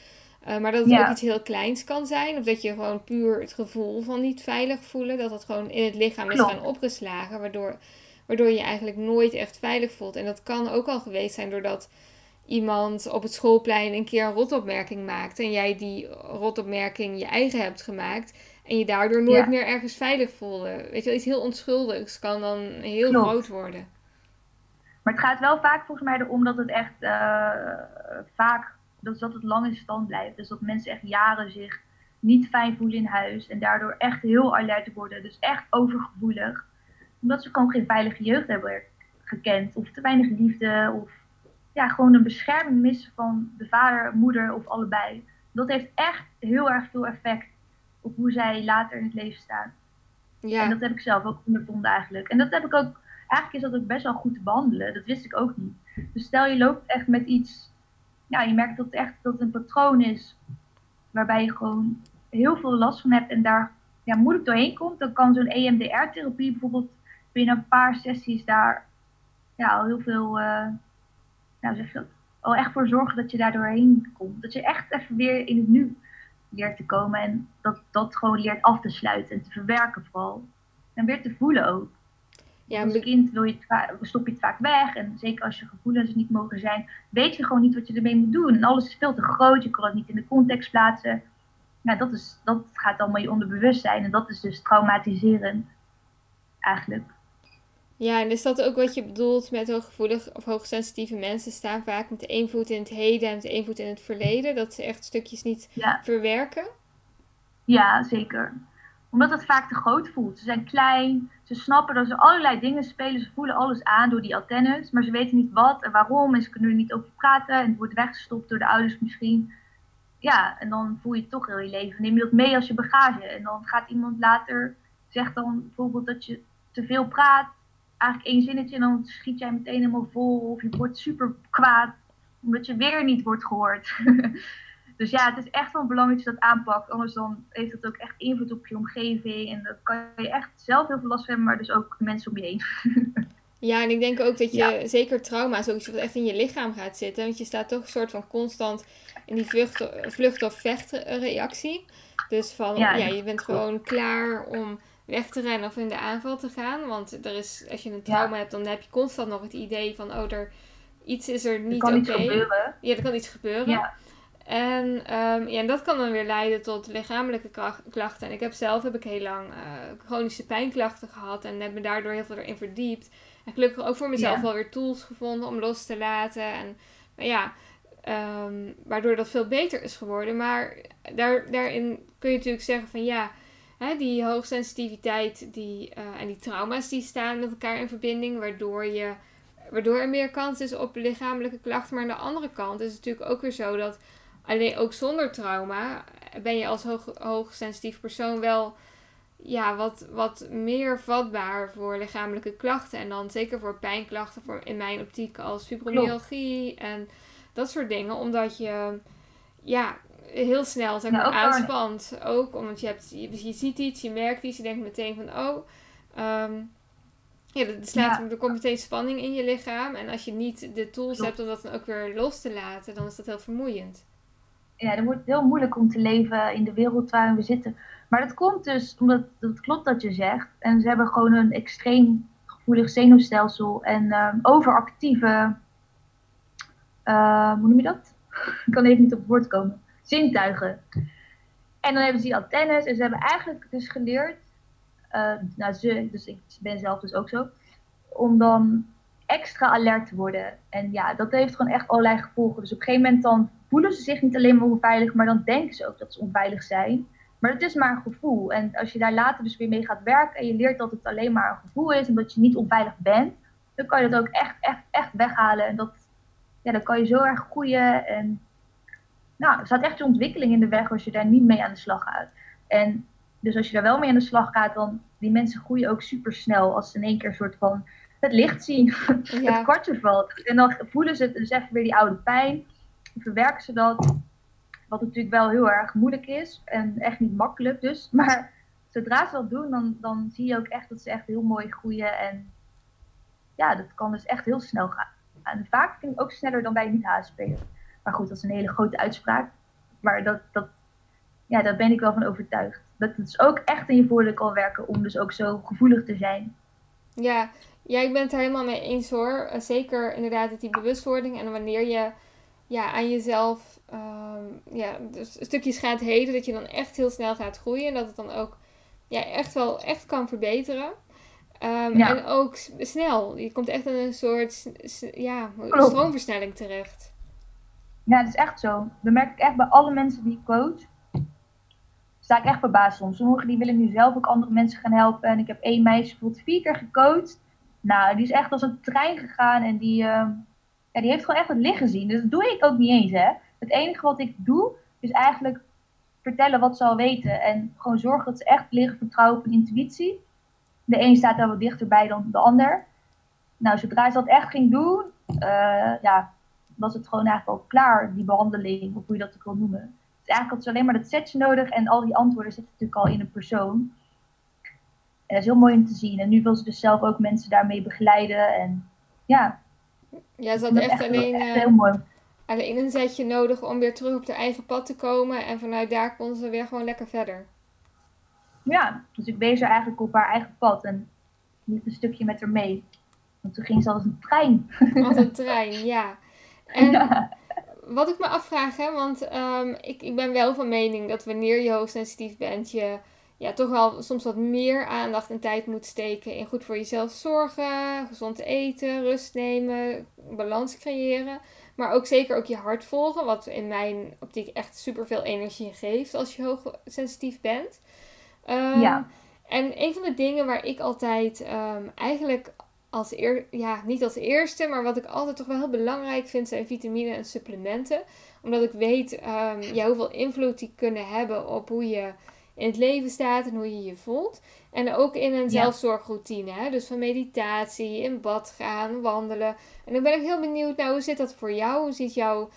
Uh, maar dat het ook iets heel kleins kan zijn. Of dat je gewoon puur het gevoel van niet veilig voelen. Dat dat gewoon in het lichaam is gaan opgeslagen. Waardoor, waardoor je je eigenlijk nooit echt veilig voelt. En dat kan ook al geweest zijn doordat iemand op het schoolplein een keer een rotopmerking maakt en jij die rotopmerking je eigen hebt gemaakt en je daardoor nooit meer ergens veilig voelde. Weet je wel, iets heel onschuldigs kan dan heel groot worden. Maar het gaat wel vaak volgens mij erom dat het echt uh, vaak, dat, dat het lang in stand blijft. Dus dat mensen echt jaren zich niet fijn voelen in huis en daardoor echt heel alert worden. Dus echt overgevoelig. Omdat ze gewoon geen veilige jeugd hebben gekend of te weinig liefde of ja, gewoon een bescherming missen van de vader, moeder of allebei. Dat heeft echt heel erg veel effect op hoe zij later in het leven staan. Ja. En dat heb ik zelf ook ondervonden eigenlijk. En dat heb ik ook, eigenlijk is dat ook best wel goed te behandelen. Dat wist ik ook niet. Dus stel je loopt echt met iets, ja, je merkt dat het echt dat het een patroon is waarbij je gewoon heel veel last van hebt en daar ja, moeilijk doorheen komt, dan kan zo'n EMDR-therapie bijvoorbeeld binnen een paar sessies daar ja, al heel veel, uh, nou zeg je dat, al echt voor zorgen dat je daar doorheen komt. Dat je echt even weer in het nu leert te komen en dat dat gewoon leert af te sluiten en te verwerken vooral. En weer te voelen ook. Ja, als kind wil je stop je het vaak weg. En zeker als je gevoelens niet mogen zijn, weet je gewoon niet wat je ermee moet doen. En alles is veel te groot, je kan het niet in de context plaatsen. Ja, dat, is, dat gaat allemaal je onderbewustzijn. En dat is dus traumatiserend, eigenlijk. Ja, en is dat ook wat je bedoelt met hooggevoelig of hoogsensitieve mensen staan vaak met één voet in het heden en met één voet in het verleden? Dat ze echt stukjes niet verwerken? Ja, zeker. Omdat het vaak te groot voelt. Ze zijn klein, ze snappen dat ze allerlei dingen spelen, ze voelen alles aan door die antennes, maar ze weten niet wat en waarom en ze kunnen er niet over praten en het wordt weggestopt door de ouders misschien. Ja, en dan voel je het toch heel je leven. Neem je dat mee als je bagage en dan gaat iemand later, zegt dan bijvoorbeeld dat je te veel praat eigenlijk één zinnetje en dan schiet jij meteen helemaal vol of je wordt super kwaad omdat je weer niet wordt gehoord. [laughs] dus ja, het is echt wel belangrijk dat je dat aanpakt. Anders dan heeft het ook echt invloed op je omgeving. En dat kan je echt zelf heel veel last hebben, maar dus ook mensen om je heen. [laughs] ja, en ik denk ook dat je zeker trauma zoiets wat echt in je lichaam gaat zitten. Want je staat toch een soort van constant in die vlucht, vlucht of vechtreactie. Dus van, ja, ja, je bent gewoon klaar om weg te rennen of in de aanval te gaan. Want er is, als je een trauma hebt, dan heb je constant nog het idee van, oh, er, iets is er niet oké. Okay. Ja, er kan iets gebeuren. Ja. En, um, ja, en dat kan dan weer leiden tot lichamelijke klachten. En ik heb zelf heb ik heel lang uh, chronische pijnklachten gehad en heb me daardoor heel veel erin verdiept. En gelukkig ook voor mezelf wel weer tools gevonden om los te laten. En ja, um, waardoor dat veel beter is geworden. Maar daar, daarin kun je natuurlijk zeggen van ja, hè, die hoogsensitiviteit die, uh, en die trauma's die staan met elkaar in verbinding, waardoor, je, waardoor er meer kans is op lichamelijke klachten. Maar aan de andere kant is het natuurlijk ook weer zo dat alleen ook zonder trauma ben je als hoog, hoogsensitief persoon wel ja, wat, wat meer vatbaar voor lichamelijke klachten. En dan zeker voor pijnklachten, voor, in mijn optiek als fibromyalgie en dat soort dingen. Omdat je ja, heel snel zeg maar, ja, ook aanspant. Ook omdat je, hebt, je, je, ziet iets, je merkt iets, je denkt meteen van oh. Um, ja, er, slaat, er komt meteen spanning in je lichaam. En als je niet de tools hebt om dat dan ook weer los te laten, dan is dat heel vermoeiend. Ja, dan wordt het heel moeilijk om te leven in de wereld waarin we zitten. Maar dat komt dus omdat dat klopt dat je zegt. En ze hebben gewoon een extreem gevoelig zenuwstelsel en um, overactieve. Uh, hoe noem je dat? [laughs] Ik kan even niet op het woord komen zintuigen. En dan hebben ze die antennes en ze hebben eigenlijk dus geleerd, uh, nou ze, dus ik ben zelf dus ook zo, om dan extra alert te worden. En ja, dat heeft gewoon echt allerlei gevolgen. Dus op een gegeven moment dan voelen ze zich niet alleen maar onveilig, maar dan denken ze ook dat ze onveilig zijn. Maar het is maar een gevoel. En als je daar later dus weer mee gaat werken en je leert dat het alleen maar een gevoel is en dat je niet onveilig bent, dan kan je dat ook echt, echt, echt weghalen. En dat, ja, dan kan je zo erg groeien en nou, er staat echt je ontwikkeling in de weg als je daar niet mee aan de slag gaat. En dus als je daar wel mee aan de slag gaat, dan die mensen groeien ook super snel als ze in één keer een soort van het licht zien, [laughs] het kwartje valt. En dan voelen ze dus even weer die oude pijn, verwerken ze dat. Wat natuurlijk wel heel erg moeilijk is en echt niet makkelijk dus. [laughs] Maar zodra ze dat doen, dan, dan zie je ook echt dat ze echt heel mooi groeien. En ja, dat kan dus echt heel snel gaan. En vaak ik ook sneller dan bij niet-HSP'ers. Maar goed, dat is een hele grote uitspraak. Maar dat, dat, ja, daar ben ik wel van overtuigd. Dat het dus ook echt in je voordeel kan werken om dus ook zo gevoelig te zijn. Ja, ja ik ben het er helemaal mee eens hoor. Eh, zeker inderdaad dat die bewustwording en wanneer je ja, aan jezelf ehm, ja, dus stukjes gaat heden. Dat je dan echt heel snel gaat groeien. En dat het dan ook ja, echt wel echt kan verbeteren. Ehm, en ook snel. Je komt echt in een soort ja, stroomversnelling terecht. Ja, dat is echt zo. Dat merk ik echt bij alle mensen die ik coach. Sta ik echt verbaasd soms. Sommigen die willen nu zelf ook andere mensen gaan helpen. En ik heb één meisje bijvoorbeeld vier keer gecoacht. Nou, die is echt als een trein gegaan. En die, uh, ja, die heeft gewoon echt het licht gezien. Dus dat doe ik ook niet eens, hè. Het enige wat ik doe, is eigenlijk vertellen wat ze al weten. En gewoon zorgen dat ze echt leren vertrouwen op hun intuïtie. De een staat daar wat dichterbij dan de ander. Nou, zodra ze dat echt ging doen, uh, ja, was het gewoon eigenlijk al klaar, die behandeling, of hoe je dat ook wil noemen. Dus eigenlijk had ze alleen maar dat setje nodig en al die antwoorden zitten natuurlijk al in een persoon. En dat is heel mooi om te zien. En nu wil ze dus zelf ook mensen daarmee begeleiden. En ja. Ja, ze had echt, alleen, echt heel mooi. alleen een zetje nodig om weer terug op haar eigen pad te komen. En vanuit daar kon ze weer gewoon lekker verder. Ja, dus ik wees haar eigenlijk op haar eigen pad. En liep een stukje met haar mee. Want toen ging ze als een trein. Als een [laughs] trein, ja. En wat ik me afvraag, hè, want um, ik, ik ben wel van mening dat wanneer je hoogsensitief bent, je ja, toch wel soms wat meer aandacht en tijd moet steken in goed voor jezelf zorgen, gezond eten, rust nemen, balans creëren. Maar ook zeker ook je hart volgen, wat in mijn optiek echt superveel energie geeft als je hoogsensitief bent. Um, ja. En een van de dingen waar ik altijd um, eigenlijk als eer, ja, niet als eerste, maar wat ik altijd toch wel heel belangrijk vind, zijn vitamine en supplementen. Omdat ik weet um, ja, hoeveel invloed die kunnen hebben op hoe je in het leven staat en hoe je je voelt. En ook in een zelfzorgroutine. Hè? Dus van meditatie, in bad gaan, wandelen. En dan ben ik heel benieuwd, nou, hoe zit dat voor jou? Hoe ziet jouw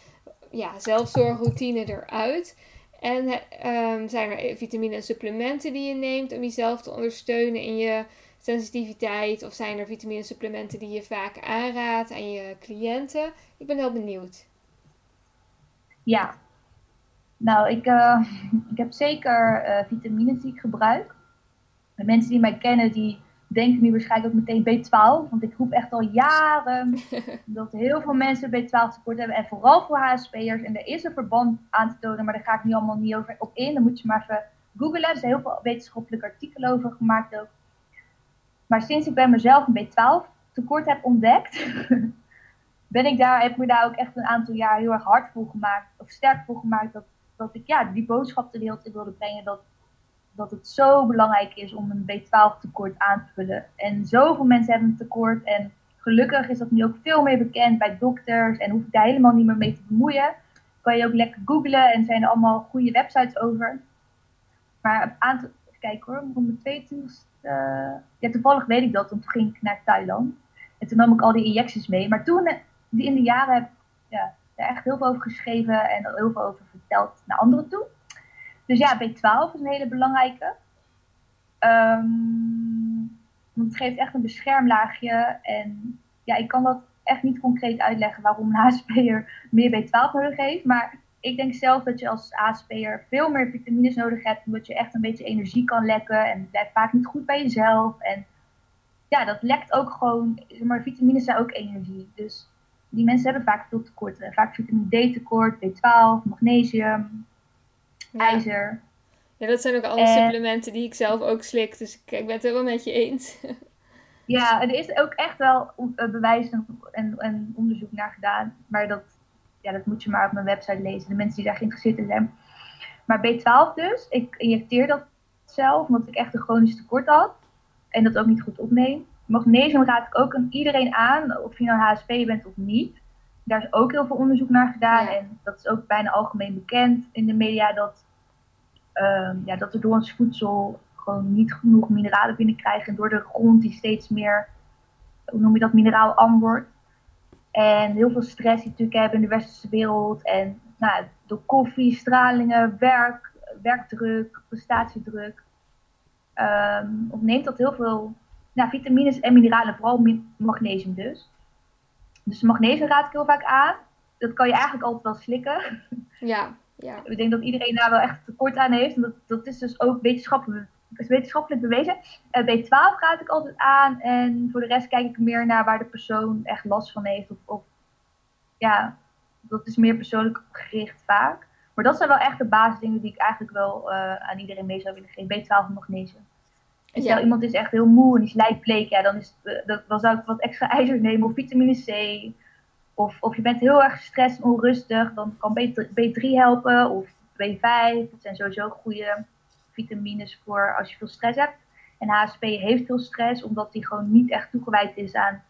ja, zelfzorgroutine eruit? En um, zijn er vitamine en supplementen die je neemt om jezelf te ondersteunen in je sensitiviteit? Of zijn er vitamine supplementen die je vaak aanraadt aan je cliënten? Ik ben heel benieuwd. Ja, nou, ik, uh, ik heb zeker uh, vitamines die ik gebruik. De mensen die mij kennen, die denken nu waarschijnlijk ook meteen B12. Want ik roep echt al jaren [laughs] dat heel veel mensen B12 tekort hebben. En vooral voor HSP'ers. En er is een verband aan te tonen, maar daar ga ik nu allemaal niet over op in. Dan moet je maar even googlen. Er zijn heel veel wetenschappelijke artikelen over gemaakt ook. Maar sinds ik bij mezelf een B12 tekort heb ontdekt, [laughs] ben ik daar, heb ik me daar ook echt een aantal jaar heel erg hard voor gemaakt, of sterk voor gemaakt, dat, dat ik ja, die boodschap de wereld in wilde brengen, dat, dat het zo belangrijk is om een B12 tekort aan te vullen. En zoveel mensen hebben een tekort en gelukkig is dat nu ook veel meer bekend bij dokters en hoef ik daar helemaal niet meer mee te bemoeien. Kan je ook lekker googlen en zijn er allemaal goede websites over. Maar een aantal, kijken hoor, om de 22 uh, ja, toevallig weet ik dat, want toen ging ik naar Thailand. En toen nam ik al die injecties mee. Maar toen, die in de jaren, heb ja, er echt heel veel over geschreven en heel veel over verteld naar anderen toe. Dus ja, B12 is een hele belangrijke. Um, want het geeft echt een beschermlaagje. En ja, ik kan dat echt niet concreet uitleggen waarom een [laughs] HSP'er meer B12 nodig heeft. Maar ik denk zelf dat je als ASP'er veel meer vitamines nodig hebt, omdat je echt een beetje energie kan lekken en blijft vaak niet goed bij jezelf. En ja, dat lekt ook gewoon, maar vitamines zijn ook energie. Dus die mensen hebben vaak veel tekorten. Vaak vitamine D tekort, B12, magnesium, ijzer. Ja, dat zijn ook alle supplementen die ik zelf ook slik, dus ik, ik ben het helemaal met je eens. ja, er is ook echt wel bewijs en, en onderzoek naar gedaan, maar dat ja, dat moet je maar op mijn website lezen. De mensen die daar geïnteresseerd in zijn. Maar B12 dus, ik injecteer dat zelf, omdat ik echt een chronisch tekort had. En dat ook niet goed opneem. Magnesium raad ik ook aan iedereen aan, of je nou HSP bent of niet. Daar is ook heel veel onderzoek naar gedaan. En dat is ook bijna algemeen bekend in de media dat, uh, ja, dat we door ons voedsel gewoon niet genoeg mineralen binnenkrijgen. En door de grond die steeds meer, hoe noem je dat, mineraal wordt. En heel veel stress die natuurlijk hebben in de westerse wereld. En nou, door koffie, stralingen, werk, werkdruk, prestatiedruk. Um, ontneemt dat heel veel nou, vitamines en mineralen, vooral magnesium dus. Dus magnesium raad ik heel vaak aan. Dat kan je eigenlijk altijd wel slikken. Ja, ja. Ik denk dat iedereen daar wel echt tekort aan heeft. En dat, dat is dus ook wetenschappelijk is wetenschappelijk bewezen. Uh, B12 raad ik altijd aan. En voor de rest kijk ik meer naar waar de persoon echt last van heeft. Of, of ja, Dat is meer persoonlijk gericht vaak. Maar dat zijn wel echt de basisdingen die ik eigenlijk wel uh, aan iedereen mee zou willen geven. B12 en magnesium. En stel iemand is echt heel moe en die is lijkbleek, ja, dan, is, uh, dan zou ik wat extra [laughs] ijzer nemen of vitamine C. Of, of je bent heel erg gestrest en onrustig, dan kan B3 helpen of B5. Dat zijn sowieso goede vitamines voor als je veel stress hebt. En HSP heeft veel stress, omdat die gewoon niet echt toegewijd is aan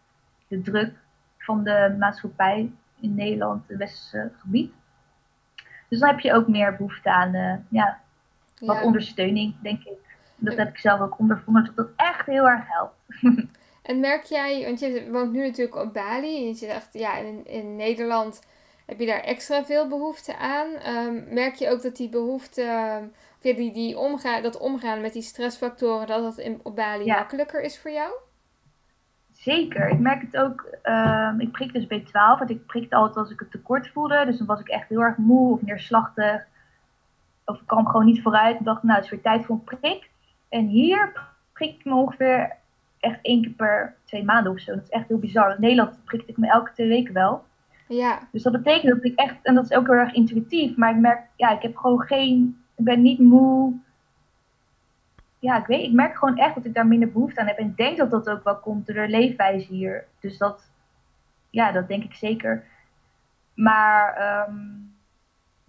de druk van de maatschappij in Nederland, het westerse gebied. Dus dan heb je ook meer behoefte aan uh, ja, wat ondersteuning, denk ik. Dat heb ik zelf ook ondervonden, dat dat echt heel erg helpt. [laughs] en merk jij, want je woont nu natuurlijk op Bali, en je zegt, ja, in, in Nederland heb je daar extra veel behoefte aan. Um, merk je ook dat die behoefte, of die, die omgaan, dat omgaan met die stressfactoren, dat dat in, op Bali makkelijker is voor jou? Zeker. Ik merk het ook. Um, ik prik dus B12, want ik prikte altijd als ik het tekort voelde. Dus dan was ik echt heel erg moe of neerslachtig. Of ik kwam gewoon niet vooruit. Ik dacht, nou, het is weer tijd voor een prik. En hier prik ik me ongeveer echt één keer per twee maanden of zo. Dat is echt heel bizar. In Nederland prikte ik me elke twee weken wel. Ja. Dus dat betekent dat ik echt, en dat is ook heel erg intuïtief, maar ik merk, ja, ik heb gewoon geen, ik ben niet moe. Ja, ik weet, ik merk gewoon echt dat ik daar minder behoefte aan heb. En ik denk dat dat ook wel komt door de leefwijze hier. Dus dat, ja, dat denk ik zeker. Maar ehm,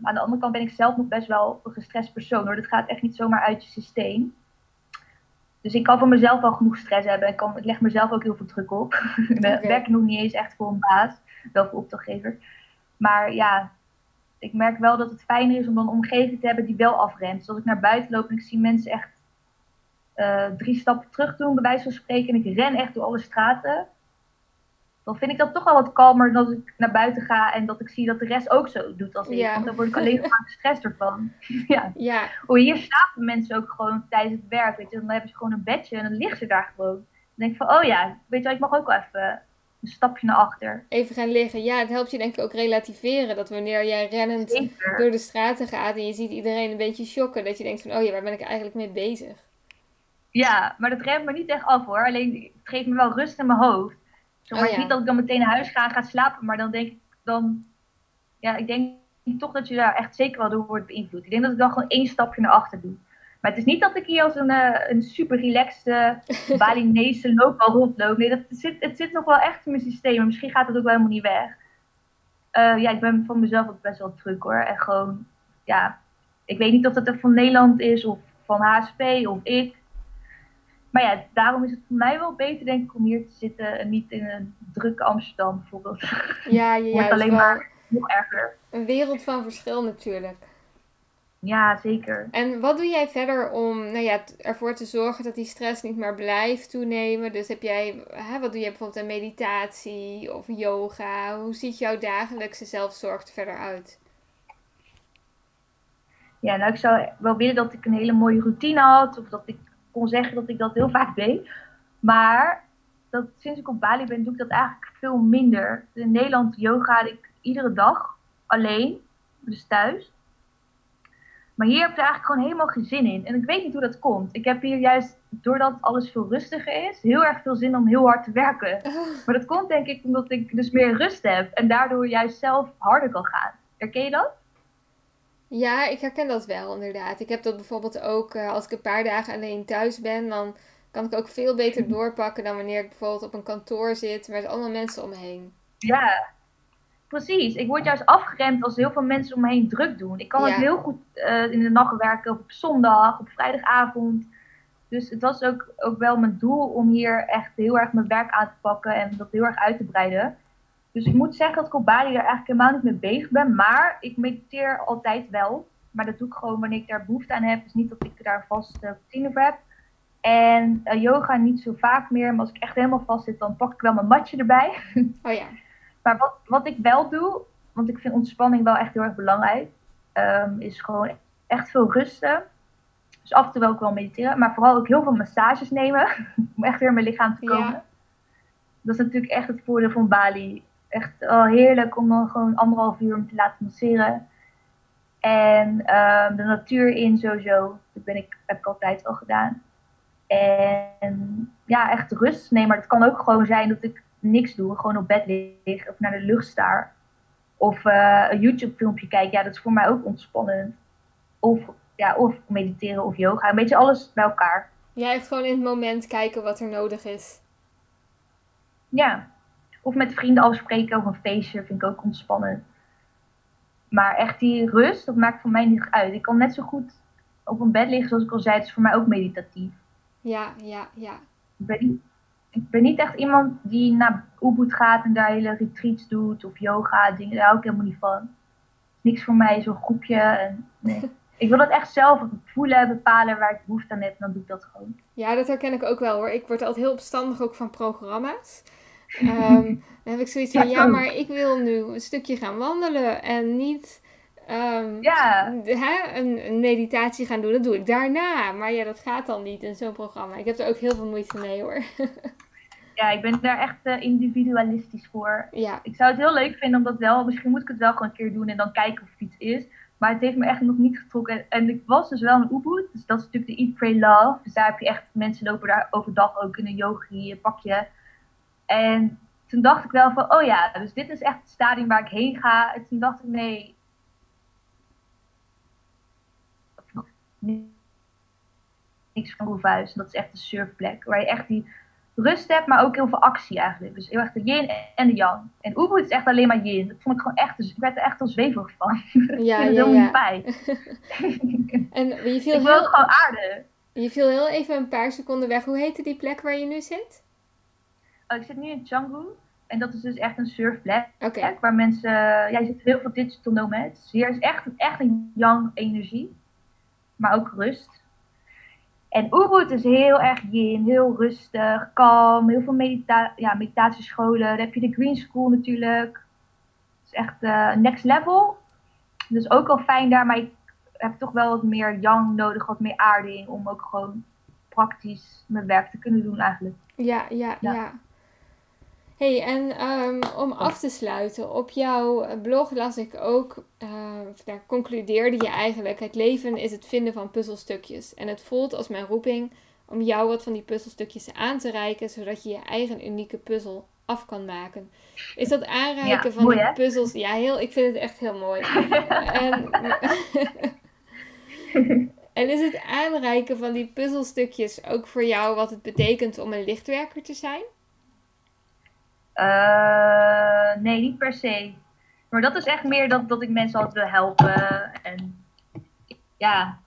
aan de andere kant ben ik zelf nog best wel een gestrest persoon hoor. Dat gaat echt niet zomaar uit je systeem. Dus ik kan voor mezelf wel genoeg stress hebben. Ik, kan, ik leg mezelf ook heel veel druk op. [laughs] ik werk nog niet eens echt voor een baas wel voor opdrachtgever. Maar ja, ik merk wel dat het fijner is om dan een omgeving te hebben die wel afremt. Dus als ik naar buiten loop en ik zie mensen echt uh, drie stappen terug doen, bij wijze van spreken, en ik ren echt door alle straten, dan vind ik dat toch wel wat kalmer dan als ik naar buiten ga en dat ik zie dat de rest ook zo doet als ik. Ja. Want dan word ik alleen maar gestrest ervan. [laughs] ja. ja. Oh, hier slapen mensen ook gewoon tijdens het werk. Weet je. Dan hebben ze gewoon een bedje en dan liggen ze daar gewoon. Dan denk ik van, oh ja, weet je, ik mag ook wel even een stapje naar achter. Even gaan liggen. Ja, het helpt je denk ik ook relativeren. Dat wanneer jij rennend door de straten gaat en je ziet iedereen een beetje shocken. Dat je denkt van, oh ja, waar ben ik eigenlijk mee bezig? Ja, maar dat remt me niet echt af hoor. Alleen het geeft me wel rust in mijn hoofd. Zo, maar oh, Niet dat ik dan meteen naar huis ga en ga slapen. Maar dan denk ik dan... Ja, ik denk toch dat je daar echt zeker wel door wordt beïnvloed. Ik denk dat ik dan gewoon één stapje naar achter doe. Maar het is niet dat ik hier als een, uh, een super relaxed [laughs] Balinese loopbal rondloop. Nee, dat, het, zit, het zit nog wel echt in mijn systeem. Misschien gaat het ook wel helemaal niet weg. Uh, ja, ik ben van mezelf ook best wel druk hoor. En gewoon, ja, ik weet niet of dat er van Nederland is of van HSP of ik. Maar ja, daarom is het voor mij wel beter denk ik om hier te zitten en niet in een drukke Amsterdam bijvoorbeeld. Ja, ja, ja. alleen maar nog erger. Een wereld van verschil natuurlijk. Ja, zeker. En wat doe jij verder om nou ja, ervoor te zorgen dat die stress niet meer blijft toenemen? Dus heb jij, hè, wat doe je bijvoorbeeld aan meditatie of yoga? Hoe ziet jouw dagelijkse zelfzorg er verder uit? Ja, nou ik zou wel willen dat ik een hele mooie routine had. Of dat ik kon zeggen dat ik dat heel [laughs] vaak deed. Maar dat, sinds ik op Bali ben, doe ik dat eigenlijk veel minder. In Nederland yoga ik iedere dag alleen, dus thuis. Maar hier heb ik er eigenlijk gewoon helemaal geen zin in. En ik weet niet hoe dat komt. Ik heb hier juist, doordat alles veel rustiger is, heel erg veel zin om heel hard te werken. Oh. Maar dat komt denk ik omdat ik dus meer rust heb. En daardoor juist zelf harder kan gaan. Herken je dat? Ja, ik herken dat wel inderdaad. Ik heb dat bijvoorbeeld ook uh, als ik een paar dagen alleen thuis ben. Dan kan ik ook veel beter doorpakken dan wanneer ik bijvoorbeeld op een kantoor zit met allemaal mensen om me heen. Ja, Precies, ik word juist afgeremd als heel veel mensen om me heen druk doen. Ik kan het heel goed uh, in de nacht werken, op zondag, op vrijdagavond. Dus het was ook, ook wel mijn doel om hier echt heel erg mijn werk aan te pakken en dat heel erg uit te breiden. Dus ik moet zeggen dat ik op Bali daar eigenlijk helemaal niet mee bezig ben. Maar ik mediteer altijd wel. Maar dat doe ik gewoon wanneer ik daar behoefte aan heb. Dus niet dat ik daar vast uh, routine voor heb. En uh, yoga niet zo vaak meer. Maar als ik echt helemaal vast zit, dan pak ik wel mijn matje erbij. Oh ja. Maar wat, wat ik wel doe, want ik vind ontspanning wel echt heel erg belangrijk, um, is gewoon echt veel rusten. Dus af en toe wel ook wel mediteren, maar vooral ook heel veel massages nemen. [laughs] om echt weer in mijn lichaam te komen. Ja. Dat is natuurlijk echt het voordeel van Bali. Echt oh, heerlijk om dan gewoon anderhalf uur te laten masseren. En um, de natuur in sowieso. Dat ben ik, heb ik altijd al gedaan. En ja, echt rust nemen. Maar het kan ook gewoon zijn dat ik niks doe, gewoon op bed liggen of naar de lucht staar. Of eh, een YouTube filmpje kijken, ja, dat is voor mij ook ontspannend. Of, ja, of mediteren of yoga. Een beetje alles bij elkaar. Jij echt gewoon in het moment kijken wat er nodig is. Ja. Of met vrienden afspreken over een feestje vind ik ook ontspannend. Maar echt die rust, dat maakt voor mij niet uit. Ik kan net zo goed op een bed liggen, zoals ik al zei. Het is voor mij ook meditatief. Ja, ja, ja. Ik ben niet, ik ben niet echt iemand die naar Ubud gaat en daar hele retreats doet of yoga, dingen. Daar hou ik helemaal niet van. Niks voor mij, zo'n groepje. En, nee. [laughs] ik wil dat echt zelf voelen, bepalen waar ik behoefte aan heb. En dan doe ik dat gewoon. Ja, dat herken ik ook wel hoor. Ik word altijd heel opstandig ook van programma's. Ehm, dan heb ik zoiets van, ja, maar ik wil nu een stukje gaan wandelen en niet um, Ja. hè, een, een meditatie gaan doen. Dat doe ik daarna. Maar ja, dat gaat dan niet in zo'n programma. Ik heb er ook heel veel moeite mee hoor. [laughs] Ja, ik ben daar echt eh, individualistisch voor. ja, Ik zou het heel leuk vinden om dat wel, misschien moet ik het wel gewoon een keer doen en dan kijken of het iets is. Maar het heeft me echt nog niet getrokken. En ik was dus wel een Ubud, dus dat is natuurlijk de Eat, Pray, Love. Dus daar heb je echt, mensen lopen daar overdag ook in een yogi pakje. En toen dacht ik wel van, oh ja, dus dit is echt het stadium waar ik heen ga. En toen dacht ik, nee. Niks van Roefhuis, dat is echt een surfplek. Waar je echt die rust hebt, maar ook heel veel actie eigenlijk. Dus heel erg de yin en de yang. En Ubud is echt alleen maar yin. Dat vond ik gewoon echt, dus ik werd er echt al zweverig van. [laughs] ja, ik vind het ja, helemaal ja. niet fijn. [laughs] En je ik wil heel, gewoon aarde. je viel heel even een paar seconden weg. Hoe heette die plek waar je nu zit? Oh, ik zit nu in Canggu. En dat is dus echt een surfplek. Waar mensen, ja, je ziet heel veel digital nomads. Hier is echt, echt een yang energie. Maar ook rust. En Ubud is heel erg yin, heel rustig, kalm, heel veel medita ja, meditatiescholen. Dan heb je de Green School natuurlijk. Het is echt eh, next level. Dus ook al fijn daar, maar ik heb toch wel wat meer yang nodig, wat meer aarding om ook gewoon praktisch mijn werk te kunnen doen eigenlijk. Ja, ja, ja. Ja. Hey, en ehm, om af te sluiten, op jouw blog las ik ook, eh, daar concludeerde je eigenlijk, het leven is het vinden van puzzelstukjes. En het voelt als mijn roeping om jou wat van die puzzelstukjes aan te reiken, zodat je je eigen unieke puzzel af kan maken. Is dat aanreiken Ja, van mooi, die puzzels? Ja, heel, ik vind het echt heel mooi. [laughs] en, [laughs] en is het aanreiken van die puzzelstukjes ook voor jou wat het betekent om een lichtwerker te zijn? Eh, nee, niet per se. Maar dat is echt meer dat, dat ik mensen altijd wil helpen. En ja,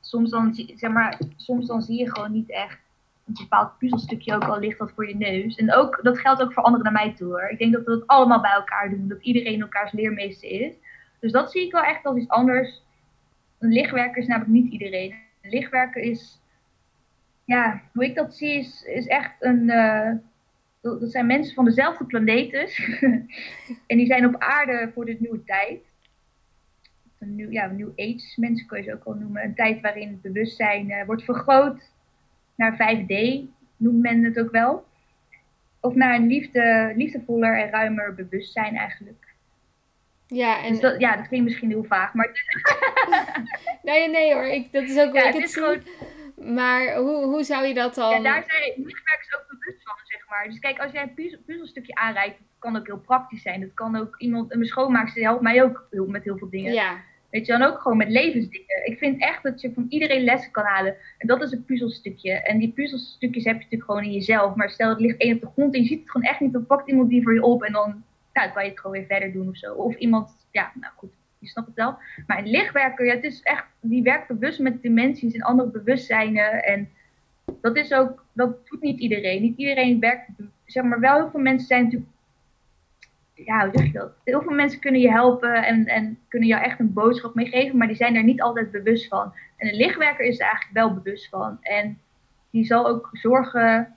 soms dan, zeg maar, soms dan zie je gewoon niet echt een bepaald puzzelstukje ook al ligt dat voor je neus. En ook, dat geldt ook voor anderen naar mij toe hoor. Ik denk dat we dat allemaal bij elkaar doen. Dat iedereen elkaars leermeester is. Dus dat zie ik wel echt als iets anders. Een lichtwerker is namelijk niet iedereen. Een lichtwerker is, ja, hoe ik dat zie, is, is echt een... eh, dat zijn mensen van dezelfde planeet dus. [laughs] en die zijn op aarde voor dit nieuwe tijd. Een nieuw, ja, new age mensen kun je ze ook wel noemen. Een tijd waarin het bewustzijn eh, wordt vergroot naar 5D, noemt men het ook wel. Of naar een liefde, liefdevoller en ruimer bewustzijn eigenlijk. Ja, en Dus dat, ja, dat klinkt misschien heel vaag, maar [laughs] nee, nee hoor, ik, dat is ook ja, ik het is zie. gewoon Maar hoe, hoe zou je dat dan? Ja, daar zijn lichtwerkers ook bewust van, maar. Dus kijk, als jij een puzzel, puzzelstukje aanreikt, dat kan ook heel praktisch zijn. Dat kan ook iemand, mijn schoonmaakster helpt mij ook heel, met heel veel dingen. Ja, Weet je, dan ook gewoon met levensdingen. Ik vind echt dat je van iedereen lessen kan halen. En dat is een puzzelstukje. En die puzzelstukjes heb je natuurlijk gewoon in jezelf. Maar stel, het ligt één op de grond en je ziet het gewoon echt niet. Dan pakt iemand die voor je op en dan nou, kan je het gewoon weer verder doen of zo. Of iemand, ja, nou goed, je snapt het wel. Maar een lichtwerker, ja, het is echt, die werkt bewust met dimensies en andere bewustzijnen. En dat is ook, dat doet niet iedereen. Niet iedereen werkt, zeg maar, wel heel veel mensen zijn natuurlijk ja, hoe zeg je dat? Heel veel mensen kunnen je helpen en, en kunnen jou echt een boodschap meegeven, maar die zijn er niet altijd bewust van. En een lichtwerker is er eigenlijk wel bewust van. En die zal ook zorgen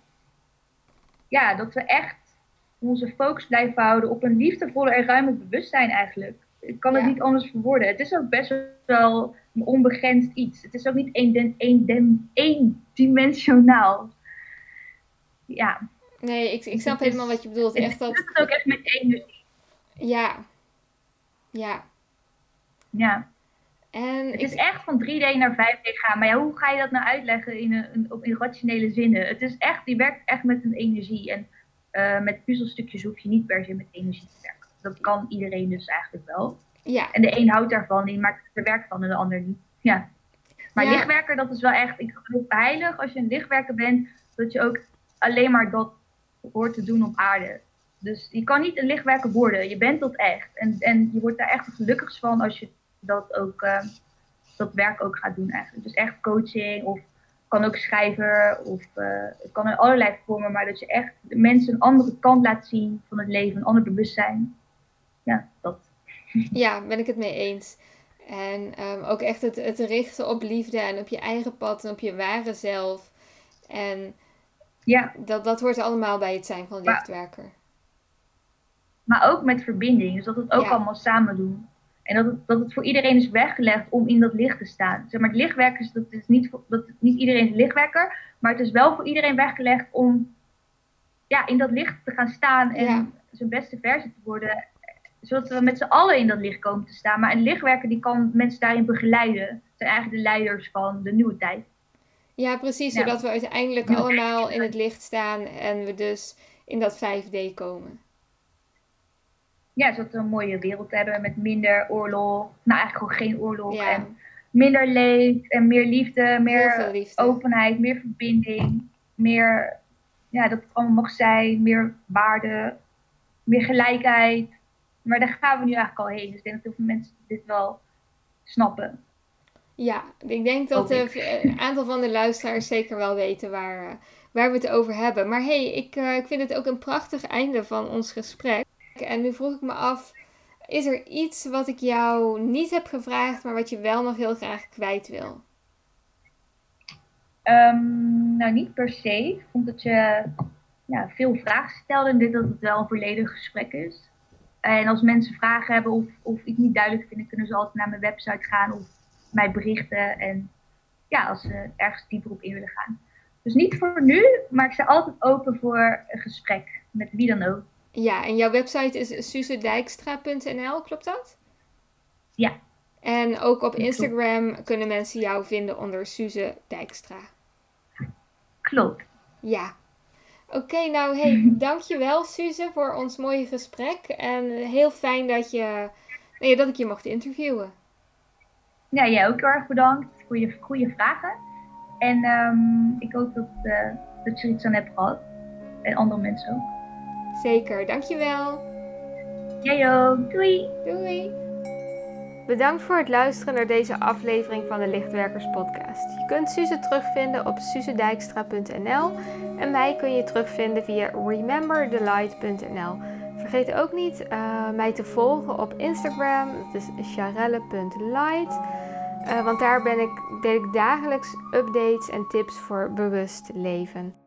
ja, dat we echt onze focus blijven houden op een liefdevolle en ruime bewustzijn eigenlijk. Ik kan het Ja. niet anders verwoorden. Het is ook best wel een onbegrensd iets. Het is ook niet één- één- één- eendimensionaal. Ja, nee, ik, ik snap Het helemaal wat je bedoelt. het Echt dat, doet ook echt met energie. ja. Ja. Ja. En Het ik, is echt van 3D naar 5D gaan. Maar ja, hoe ga je dat nou uitleggen in, een, op, in rationele zinnen? Het is echt, die werkt echt met een energie. En eh, met puzzelstukjes hoef je niet per se met energie te werken. dat kan iedereen dus eigenlijk wel. Ja. En de een houdt daarvan, die maakt er werk van en de ander niet. Ja. Maar Ja. lichtwerker, dat is wel echt, ik geloof heilig als je een lichtwerker bent, dat je ook alleen maar dat hoort te doen op aarde. Dus je kan niet een lichtwerker worden, je bent dat echt. En, en je wordt daar echt het gelukkigst van als je dat ook, eh, dat werk ook gaat doen eigenlijk. Dus echt coaching of kan ook schrijver of eh, kan in allerlei vormen, maar dat je echt de mensen een andere kant laat zien van het leven, een ander bewustzijn. Ja, dat. [laughs] Ja, ben ik het mee eens. En ehm, ook echt het, het richten op liefde en op je eigen pad en op je ware zelf. En Ja, dat, dat hoort allemaal bij het zijn van Maar- lichtwerker. maar ook met verbinding. Dus dat we het ook Ja. allemaal samen doen. En dat het, dat het voor iedereen is weggelegd om in dat licht te staan. Zeg maar, het lichtwerkers, dat is niet, voor, dat, niet iedereen is lichtwerker. Maar het is wel voor iedereen weggelegd om ja, in dat licht te gaan staan. En Ja. zijn beste versie te worden. Zodat we met z'n allen in dat licht komen te staan. Maar een lichtwerker die kan mensen daarin begeleiden. Dat zijn eigenlijk de leiders van de nieuwe tijd. Ja, precies. Ja. Zodat we uiteindelijk Ja. allemaal in het licht staan en we dus in dat 5D komen. Ja, zodat we een mooie wereld hebben met minder oorlog. Nou, eigenlijk gewoon geen oorlog. Ja. En minder leed en meer liefde, meer liefde. openheid, meer verbinding, meer ja, dat het allemaal mag zijn, meer waarde, meer gelijkheid. Maar daar gaan we nu eigenlijk al heen. Dus ik denk dat heel veel mensen dit wel snappen. Ja, ik denk dat eh, een aantal van de luisteraars zeker wel weten waar, eh, waar we het over hebben. Maar hey, ik, eh, ik vind het ook een prachtig einde van ons gesprek. En nu vroeg ik me af, is er iets wat ik jou niet heb gevraagd, maar wat je wel nog heel graag kwijt wil? Ehm, nou, niet per se. Ik vond dat je ja, veel vragen stelde en dit dat het wel een volledig gesprek is. En als mensen vragen hebben of, of iets niet duidelijk vinden, kunnen ze altijd naar mijn website gaan of mij berichten. En ja, als ze ergens dieper op in willen gaan. Dus niet voor nu, maar ik sta altijd open voor een gesprek met wie dan ook. Ja, en jouw website is suzedijkstra.nl, klopt dat? Ja. En ook op klopt. Instagram kunnen mensen jou vinden onder Suze Dijkstra. Klopt. Ja. Oké, nou hey, [laughs] dankjewel Suze voor ons mooie gesprek. En heel fijn dat, je, ja, dat ik je mocht interviewen. Ja, jij ook heel erg bedankt voor je goede vragen. En ehm, ik hoop dat, eh, dat je er iets aan hebt gehad. En andere mensen ook. Zeker, dankjewel. Jij ook. Doei! Doei. Bedankt voor het luisteren naar deze aflevering van de Lichtwerkers podcast. Je kunt Suze terugvinden op suzedijkstra.nl en mij kun je terugvinden via rememberthelight.nl. Vergeet ook niet eh, mij te volgen op Instagram, dat is charelle.light. Eh, want daar ben ik, deel ik dagelijks updates en tips voor bewust leven.